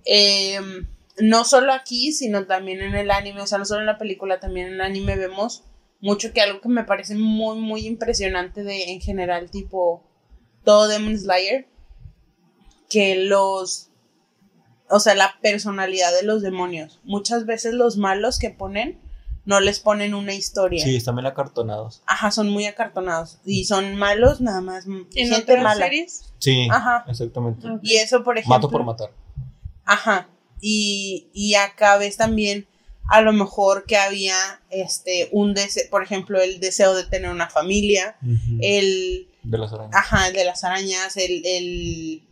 Em, no solo aquí, sino también en el anime, o sea, no solo en la película, también en el anime vemos mucho que algo que me parece muy, muy impresionante de en general, tipo todo Demon Slayer, que los, o sea, la personalidad de los demonios. Muchas veces los malos que ponen no les ponen una historia. Sí, están bien acartonados. Ajá, son muy acartonados. Y son malos, nada más. En gente otras mala. series, Sí, Ajá. exactamente. Y eso, por ejemplo. Mato por matar. Ajá. Y, y acá ves también a lo mejor que había este un deseo, por ejemplo, el deseo de tener una familia, el de las arañas. ajá, el de las arañas, el el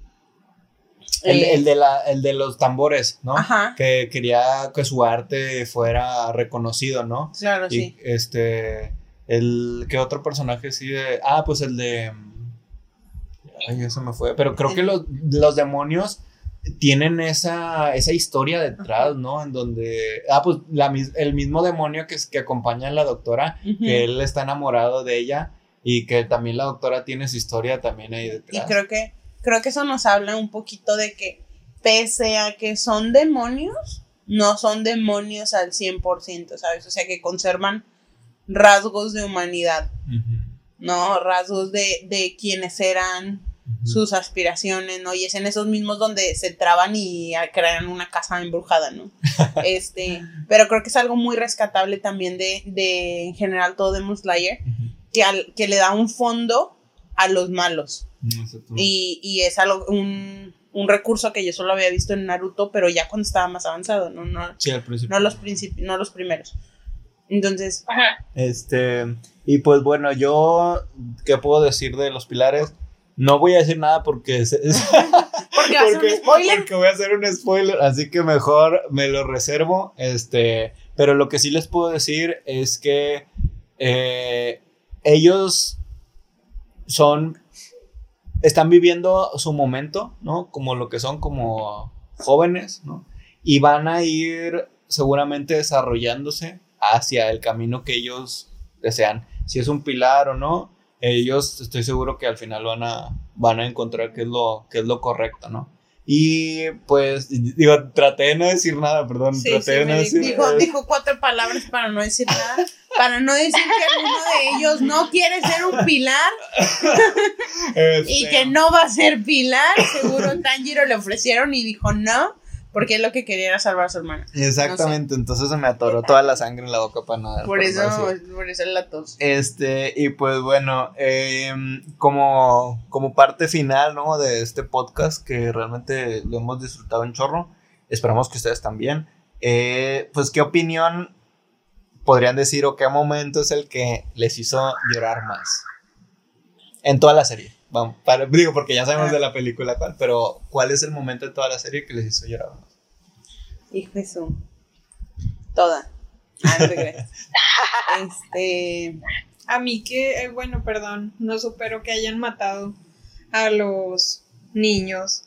El, eh, el de la, el de los tambores, ¿no? Ajá. Que quería que su arte fuera reconocido, ¿no? claro, Y sí. este. El. ¿Qué otro personaje sí de.? Ah, pues el de. Ay, eso me fue. Pero creo que los, los demonios tienen esa, esa historia detrás, ¿no? En donde. Ah, pues la, el mismo demonio que, que acompaña a la doctora, que él está enamorado de ella y que también la doctora tiene su historia también ahí Y detrás. creo que creo que eso nos habla un poquito de que pese a que son demonios, no son demonios al 100%, ¿sabes? O sea, que conservan rasgos de humanidad, ¿no? Rasgos de, de quienes eran, sus aspiraciones, ¿no? Y es en esos mismos donde se traban y crean una casa embrujada, ¿no? Este, pero creo que es algo muy rescatable también de, de en general todo Demon Slayer, que, al- que le da un fondo a los malos. Exacto. Y, y es algo, un, un recurso que yo solo había visto en Naruto, pero ya cuando estaba más avanzado, no, no, Sí, al principio. no, los, principi- no los primeros. Entonces, Ajá. Este, y pues bueno, yo, ¿qué puedo decir de los pilares? No voy a decir nada porque, es- es- porque va a ser un porque, spoiler. porque voy a hacer un spoiler, así que mejor me lo reservo. Este, pero lo que sí les puedo decir es que eh, ellos son, están viviendo su momento, ¿no? Como lo que son como jóvenes, ¿no? Y van a ir seguramente desarrollándose hacia el camino que ellos desean. Si es un pilar o no, ellos estoy seguro que al final van a, van a encontrar qué es lo, qué es lo correcto, ¿no? Y pues, digo, traté de no decir nada, perdón, Sí, traté sí, de no decir Dijo, dijo cuatro palabras para no decir nada, para no decir que alguno de ellos no quiere ser un pilar. Y Este, que no va a ser pilar. Seguro Tanjiro le ofrecieron y dijo no, porque él lo que quería era salvar a su hermana. Exactamente, entonces se me atoró toda la sangre en la boca para no dar Por eso, por eso la tos. Este, y pues bueno, em, como, como parte final, ¿no? De este podcast que realmente lo hemos disfrutado un chorro, esperamos que ustedes también. Eh, pues, ¿qué opinión podrían decir o qué momento es el que les hizo llorar más? En toda la serie. Vamos, para- digo, porque ya sabemos de la película cuál, pero ¿cuál es el momento de toda la serie que les hizo llorar más? Hijo de su. Toda. Ah, no te. Este. A mí que, eh, bueno, perdón, no supero que hayan matado a los niños.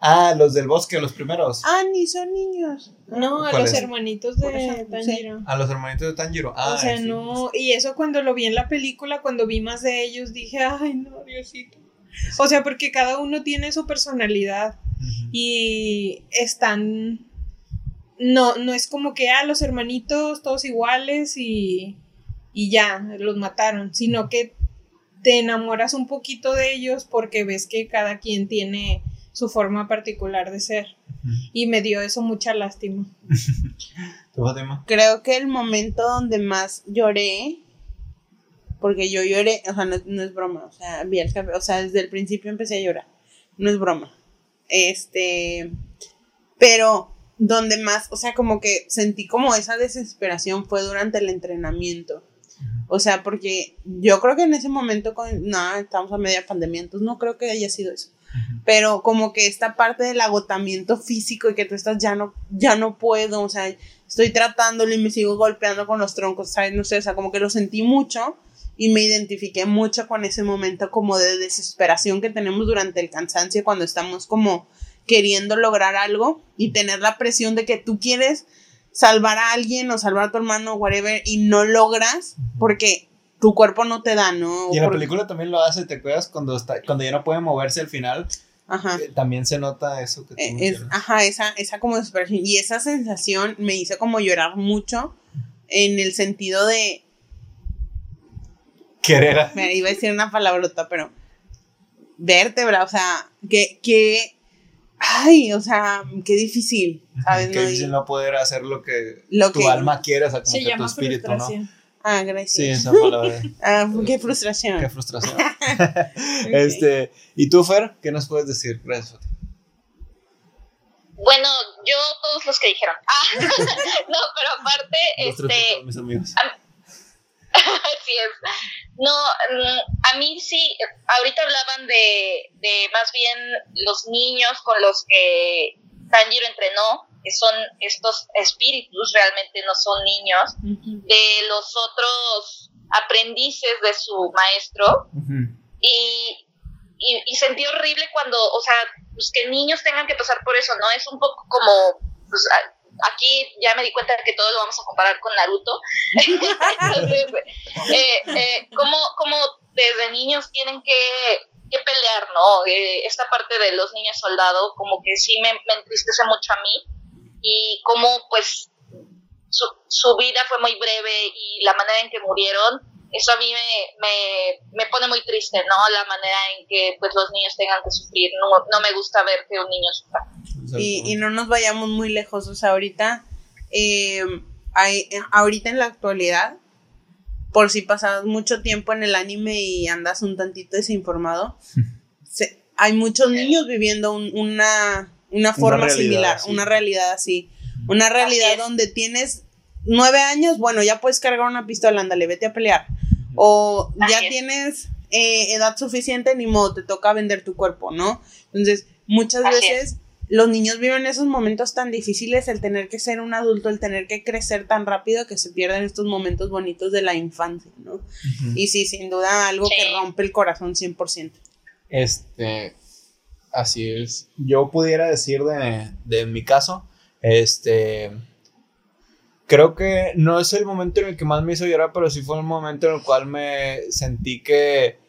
Ah, los del bosque, los primeros. Ah, ni son niños. No, a ¿Cuál los es? hermanitos de Tanjiro. A los hermanitos de Tanjiro. Ah, o sea, sí. no, y eso cuando lo vi en la película, cuando vi más de ellos, dije, ay, no, Diosito. O sea, porque cada uno tiene su personalidad y están, no, no es como que, ah, los hermanitos todos iguales y, y ya, los mataron, sino que te enamoras un poquito de ellos porque ves que cada quien tiene su forma particular de ser. Y me dio eso mucha lástima. Creo que el momento donde más lloré, porque yo lloré, o sea, no, es broma, o sea, vi el o sea, desde el principio empecé a llorar, no es broma. Este, pero donde más, o sea, como que sentí como esa desesperación fue durante el entrenamiento. O sea, porque yo creo que en ese momento, con, no, estamos a media pandemia, entonces no creo que haya sido eso. Pero como que esta parte del agotamiento físico y que tú estás ya no, ya no puedo, o sea, estoy tratándolo y me sigo golpeando con los troncos, ¿sabes? No sé, o sea, como que lo sentí mucho y me identifiqué mucho con ese momento como de desesperación que tenemos durante el cansancio cuando estamos como queriendo lograr algo y tener la presión de que tú quieres salvar a alguien o salvar a tu hermano, whatever, y no logras porque tu cuerpo no te da, ¿no? Y en la película también lo hace, ¿te acuerdas? Cuando, está, cuando ya no puede moverse al final. Ajá. Eh, también se nota eso que tú eh, es, Ajá, esa, esa como desesperación. Y esa sensación me hizo como llorar mucho en el sentido de... Querer. Me iba a decir una palabrota, pero... Vértebra, o sea, que, que ay, o sea, qué difícil, ¿sabes? Qué difícil no poder hacer lo que tu alma quiere, o sea, como que tu espíritu, ¿no? Ah, gracias. Sí, esa palabra. ah, qué frustración. Qué frustración. Este, ¿y tú, Fer? ¿Qué nos puedes decir? Gracias, Fati. Bueno, yo todos los que dijeron. Ah, no, pero aparte, este. Mis amigos. Así es. No, mm, a mí sí, ahorita hablaban de, de más bien los niños con los que Tanjiro entrenó, que son estos espíritus, realmente no son niños, de los otros aprendices de su maestro. y, y, y, sentí horrible cuando, o sea, pues que niños tengan que pasar por eso, ¿no? Es un poco como, pues, aquí ya me di cuenta de que todo lo vamos a comparar con Naruto. Entonces, eh, eh, ¿cómo, ¿cómo, desde niños tienen que, que pelear, no? Eh, esta parte de los niños soldados, como que sí me, me entristece mucho a mí. Y cómo, pues, su, su, vida fue muy breve y la manera en que murieron, eso a mí me, me, me, pone muy triste, ¿no? La manera en que, pues, los niños tengan que sufrir. No, no me gusta ver que un niño sufra. Y, no nos vayamos muy lejos, o sea, ahorita, eh, hay, ahorita en la actualidad, por si pasas mucho tiempo en el anime y andas un tantito desinformado, hay muchos niños viviendo una, una forma similar, una realidad así, una realidad donde tienes nueve años, bueno, ya puedes cargar una pistola, ándale, vete a pelear. O ya tienes eh, edad suficiente, ni modo, te toca vender tu cuerpo, ¿no? Entonces, muchas veces los niños viven esos momentos tan difíciles, el tener que ser un adulto, el tener que crecer tan rápido que se pierden estos momentos bonitos de la infancia, ¿no? Y sí, sin duda algo que rompe el corazón 100%. Este, así es. Yo pudiera decir de, de mi caso, este, creo que no es el momento en el que más me hizo llorar, pero sí fue el momento en el cual me sentí que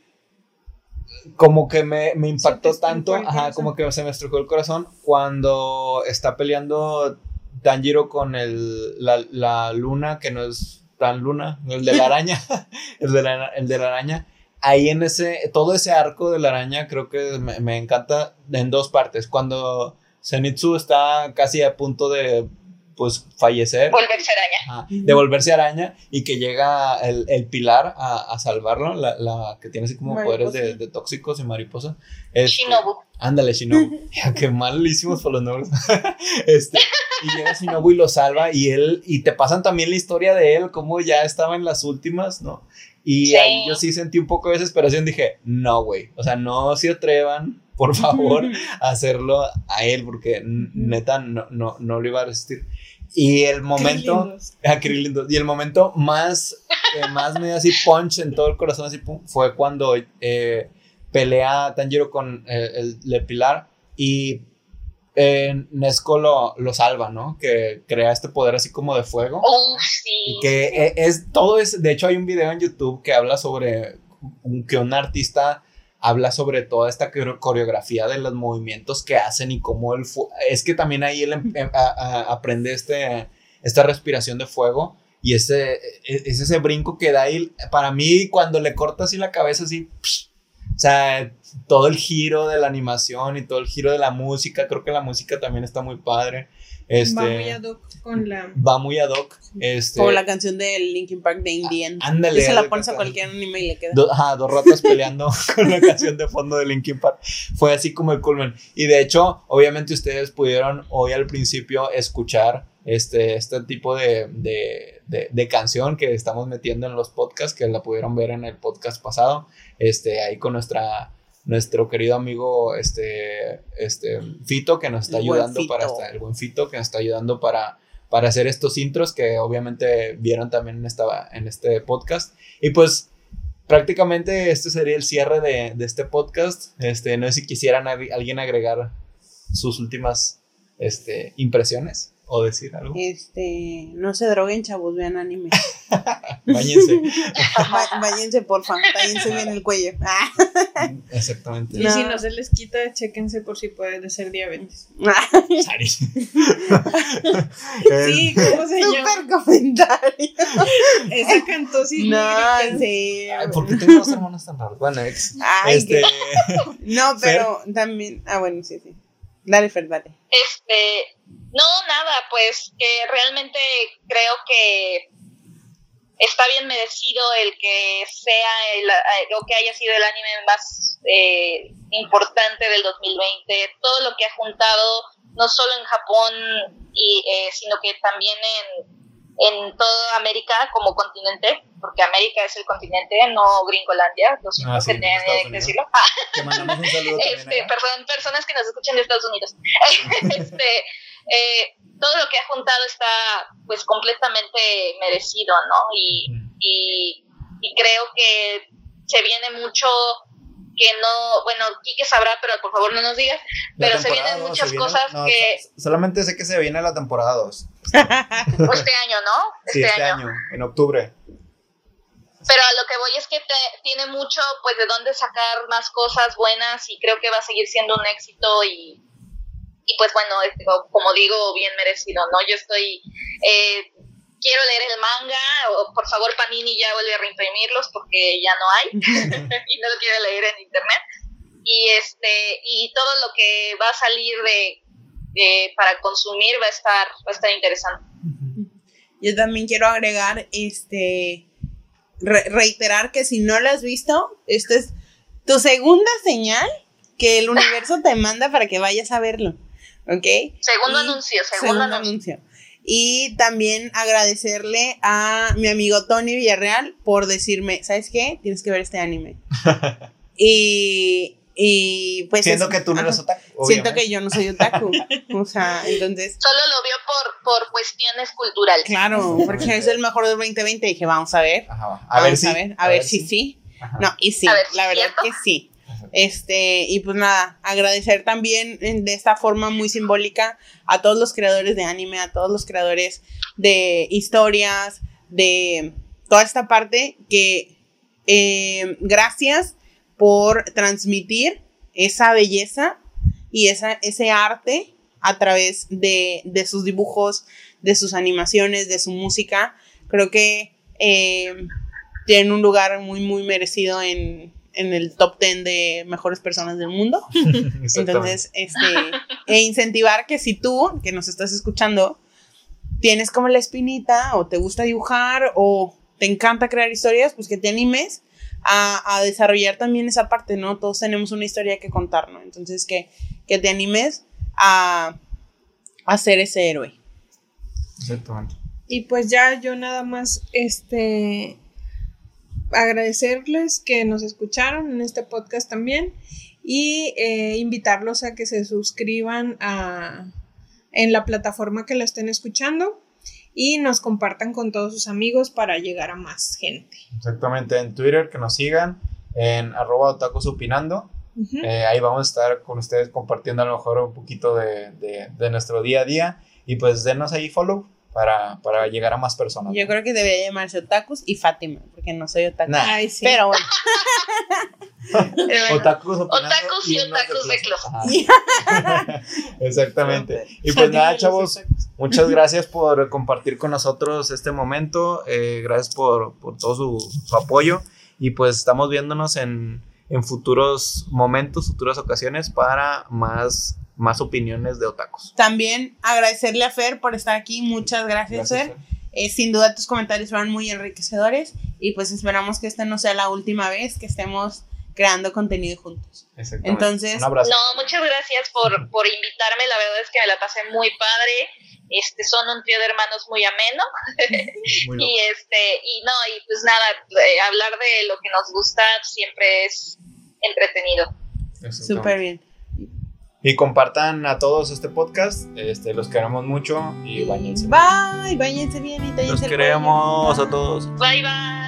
como que me, me impactó tanto, ajá, como que se me estrujó el corazón cuando está peleando Tanjiro con el, la, la, luna, que no es tan luna, el de la araña, el, de la, el de la araña. Ahí en ese, todo ese arco de la araña creo que me, me encanta en dos partes. Cuando Zenitsu está casi a punto de pues fallecer. Volverse araña. de volverse araña y que llega el, el pilar a, a salvarlo, la, la, que tiene así como poderes de, de, tóxicos y mariposa. Este, Shinobu. Ándale, Shinobu. ya, qué malísimos por los nombres. este, y llega Shinobu y lo salva y él, y te pasan también la historia de él, como ya estaba en las últimas, ¿no? Y ahí yo sí sentí un poco de desesperación, dije, no, güey, o sea, no se atrevan, por favor, a hacerlo a él, porque neta no, no, no lo iba a resistir. Y el momento, y el momento más, más me dio así punch en todo el corazón, así fue cuando eh, pelea Tanjiro con el, el, Pilar y eh, Nesco lo, lo, salva, ¿no? Que crea este poder así como de fuego. Oh, sí. Y que e, es, todo es, de hecho hay un video en YouTube que habla sobre que un artista habla sobre toda esta coreografía de los movimientos que hacen y cómo él es que también ahí él em, em, aprende este, esta respiración de fuego y ese, e, es ese brinco que da y para mí cuando le corta así la cabeza así, o sea, todo el giro de la animación y todo el giro de la música, creo que la música también está muy padre. Este, hoc con la. Va muy ad hoc. Este, Como la canción de Linkin Park de Indian. Ah, ándale. se la pones a cualquier anime y le queda. Do, ajá, dos ratas peleando con la canción de fondo de Linkin Park. Fue así como el culmen. Y de hecho, obviamente ustedes pudieron hoy al principio escuchar este, este tipo de, de, de, de, canción que estamos metiendo en los podcasts, que la pudieron ver en el podcast pasado, este, ahí con nuestra nuestro querido amigo este, este Fito que nos está el ayudando para estar, el buen Fito que nos está ayudando para, para hacer estos intros que obviamente vieron también en, esta, en este podcast. Y pues prácticamente este sería el cierre de, este podcast. Este, no sé si quisieran alguien agregar sus últimas este, impresiones o decir algo. Este, no se droguen, chavos, vean anime. Báñense. Báñense, porfa. Báñense bien el cuello. Exactamente. Y no. si no se les quita, chéquense por si puede ser diabetes. Sari. sí, ¿cómo se llama? Super comentario. Esa cantó sin No, sí. Ay, ¿Por qué tengo dos hermanos tan raros? Bueno, ex. Ay, este, No, pero también. Ah, bueno, sí, sí. Dale, Fer. Este, no, nada, pues que realmente creo que está bien merecido el que sea el, eh, o que haya sido el anime más eh, importante del 2020. Todo lo que ha juntado, no solo en Japón, y, eh, sino que también en, en toda América como continente, porque América es el continente, no Gringolandia, lo siento Ah, sí, que Estados que decirlo. Te mandamos un saludo también. Este, perdón, personas que nos escuchan de Estados Unidos. este, eh, todo lo que ha juntado está pues completamente merecido, ¿no? Y, Mm. y, y creo que se viene mucho que no, bueno, Kike sabrá, pero por favor no nos digas, pero se vienen muchas se viene- cosas no, que so- Solamente sé que se viene la temporada 2. Este año, ¿no? Sí, este año, en octubre. Pero a lo que voy es que te- tiene mucho, pues, de dónde sacar más cosas buenas y creo que va a seguir siendo un éxito y, y pues, bueno, este, co- como digo, bien merecido, ¿no? Yo estoy, eh, quiero leer el manga, o por favor Panini ya vuelve a reimprimirlos porque ya no hay y no lo quiero leer en internet. Y este, y todo lo que va a salir de, de- para consumir va a estar, va a estar interesante. Yo también quiero agregar, este, re- reiterar que si no lo has visto, esta es tu segunda señal que el universo te manda para que vayas a verlo, ¿ok? Segundo Y- anuncio, segundo, anuncio. anuncio. Y también agradecerle a mi amigo Tony Villarreal por decirme, ¿sabes qué? Tienes que ver este anime. y, y pues... Siendo es- que tú no eres otaku. Siento obviamente. que yo no soy otaku. o sea, entonces... Solo lo vio por, por cuestiones culturales. Claro, porque es el mejor del 2020. Dije, vamos a ver. Ajá, a ver si. a ver, a ver si sí. Ajá. No, y sí, ver la verdad cierto. que sí. Este, y pues nada, agradecer también de esta forma muy simbólica a todos los creadores de anime, a todos los creadores de historias, de toda esta parte que eh, gracias por transmitir esa belleza y esa, ese arte a través de, de sus dibujos, de sus animaciones, de su música. Creo que eh, tienen un lugar muy, muy merecido en, en el top 10 de mejores personas del mundo. Entonces, este, e incentivar que si tú, que nos estás escuchando, tienes como la espinita o te gusta dibujar o te encanta crear historias, pues que te animes a, a desarrollar también esa parte, ¿no? Todos tenemos una historia que contar, ¿no? Entonces, que, que te animes a, a ser ese héroe. Exactamente. Y pues ya yo nada más, este, agradecerles que nos escucharon en este podcast también y eh, invitarlos a que se suscriban a, en la plataforma que la estén escuchando y nos compartan con todos sus amigos para llegar a más gente. Exactamente. En Twitter que nos sigan. En arroba. Eh, ahí vamos a estar con ustedes compartiendo a lo mejor un poquito de, de- de nuestro día a día. Y pues denos ahí follow para, para llegar a más personas. Yo creo que debería llamarse Otakus y Fátima, porque no soy otaku. Nah. Ay, sí. Pero bueno. Otakus, otakus y otakus de Exactamente. Y pues nada, chavos, muchas gracias por compartir con nosotros este momento. Eh, gracias por, todo su, apoyo. Y pues estamos viéndonos en, futuros momentos, futuras ocasiones para más, más opiniones de otakus. También agradecerle a Fer por estar aquí. Muchas gracias, Fer. Eh, sin duda tus comentarios fueron muy enriquecedores y pues esperamos que esta no sea la última vez que estemos creando contenido juntos. Entonces, No, muchas gracias por, por invitarme, la verdad es que me la pasé muy padre. Este, son un trío de hermanos muy ameno. y este, y no, y pues nada, eh, hablar de lo que nos gusta siempre es entretenido. Súper bien. Y compartan a todos este podcast. Este, los queremos mucho y bañense. Bye, bañense bien y Los queremos a todos. Bye, bye.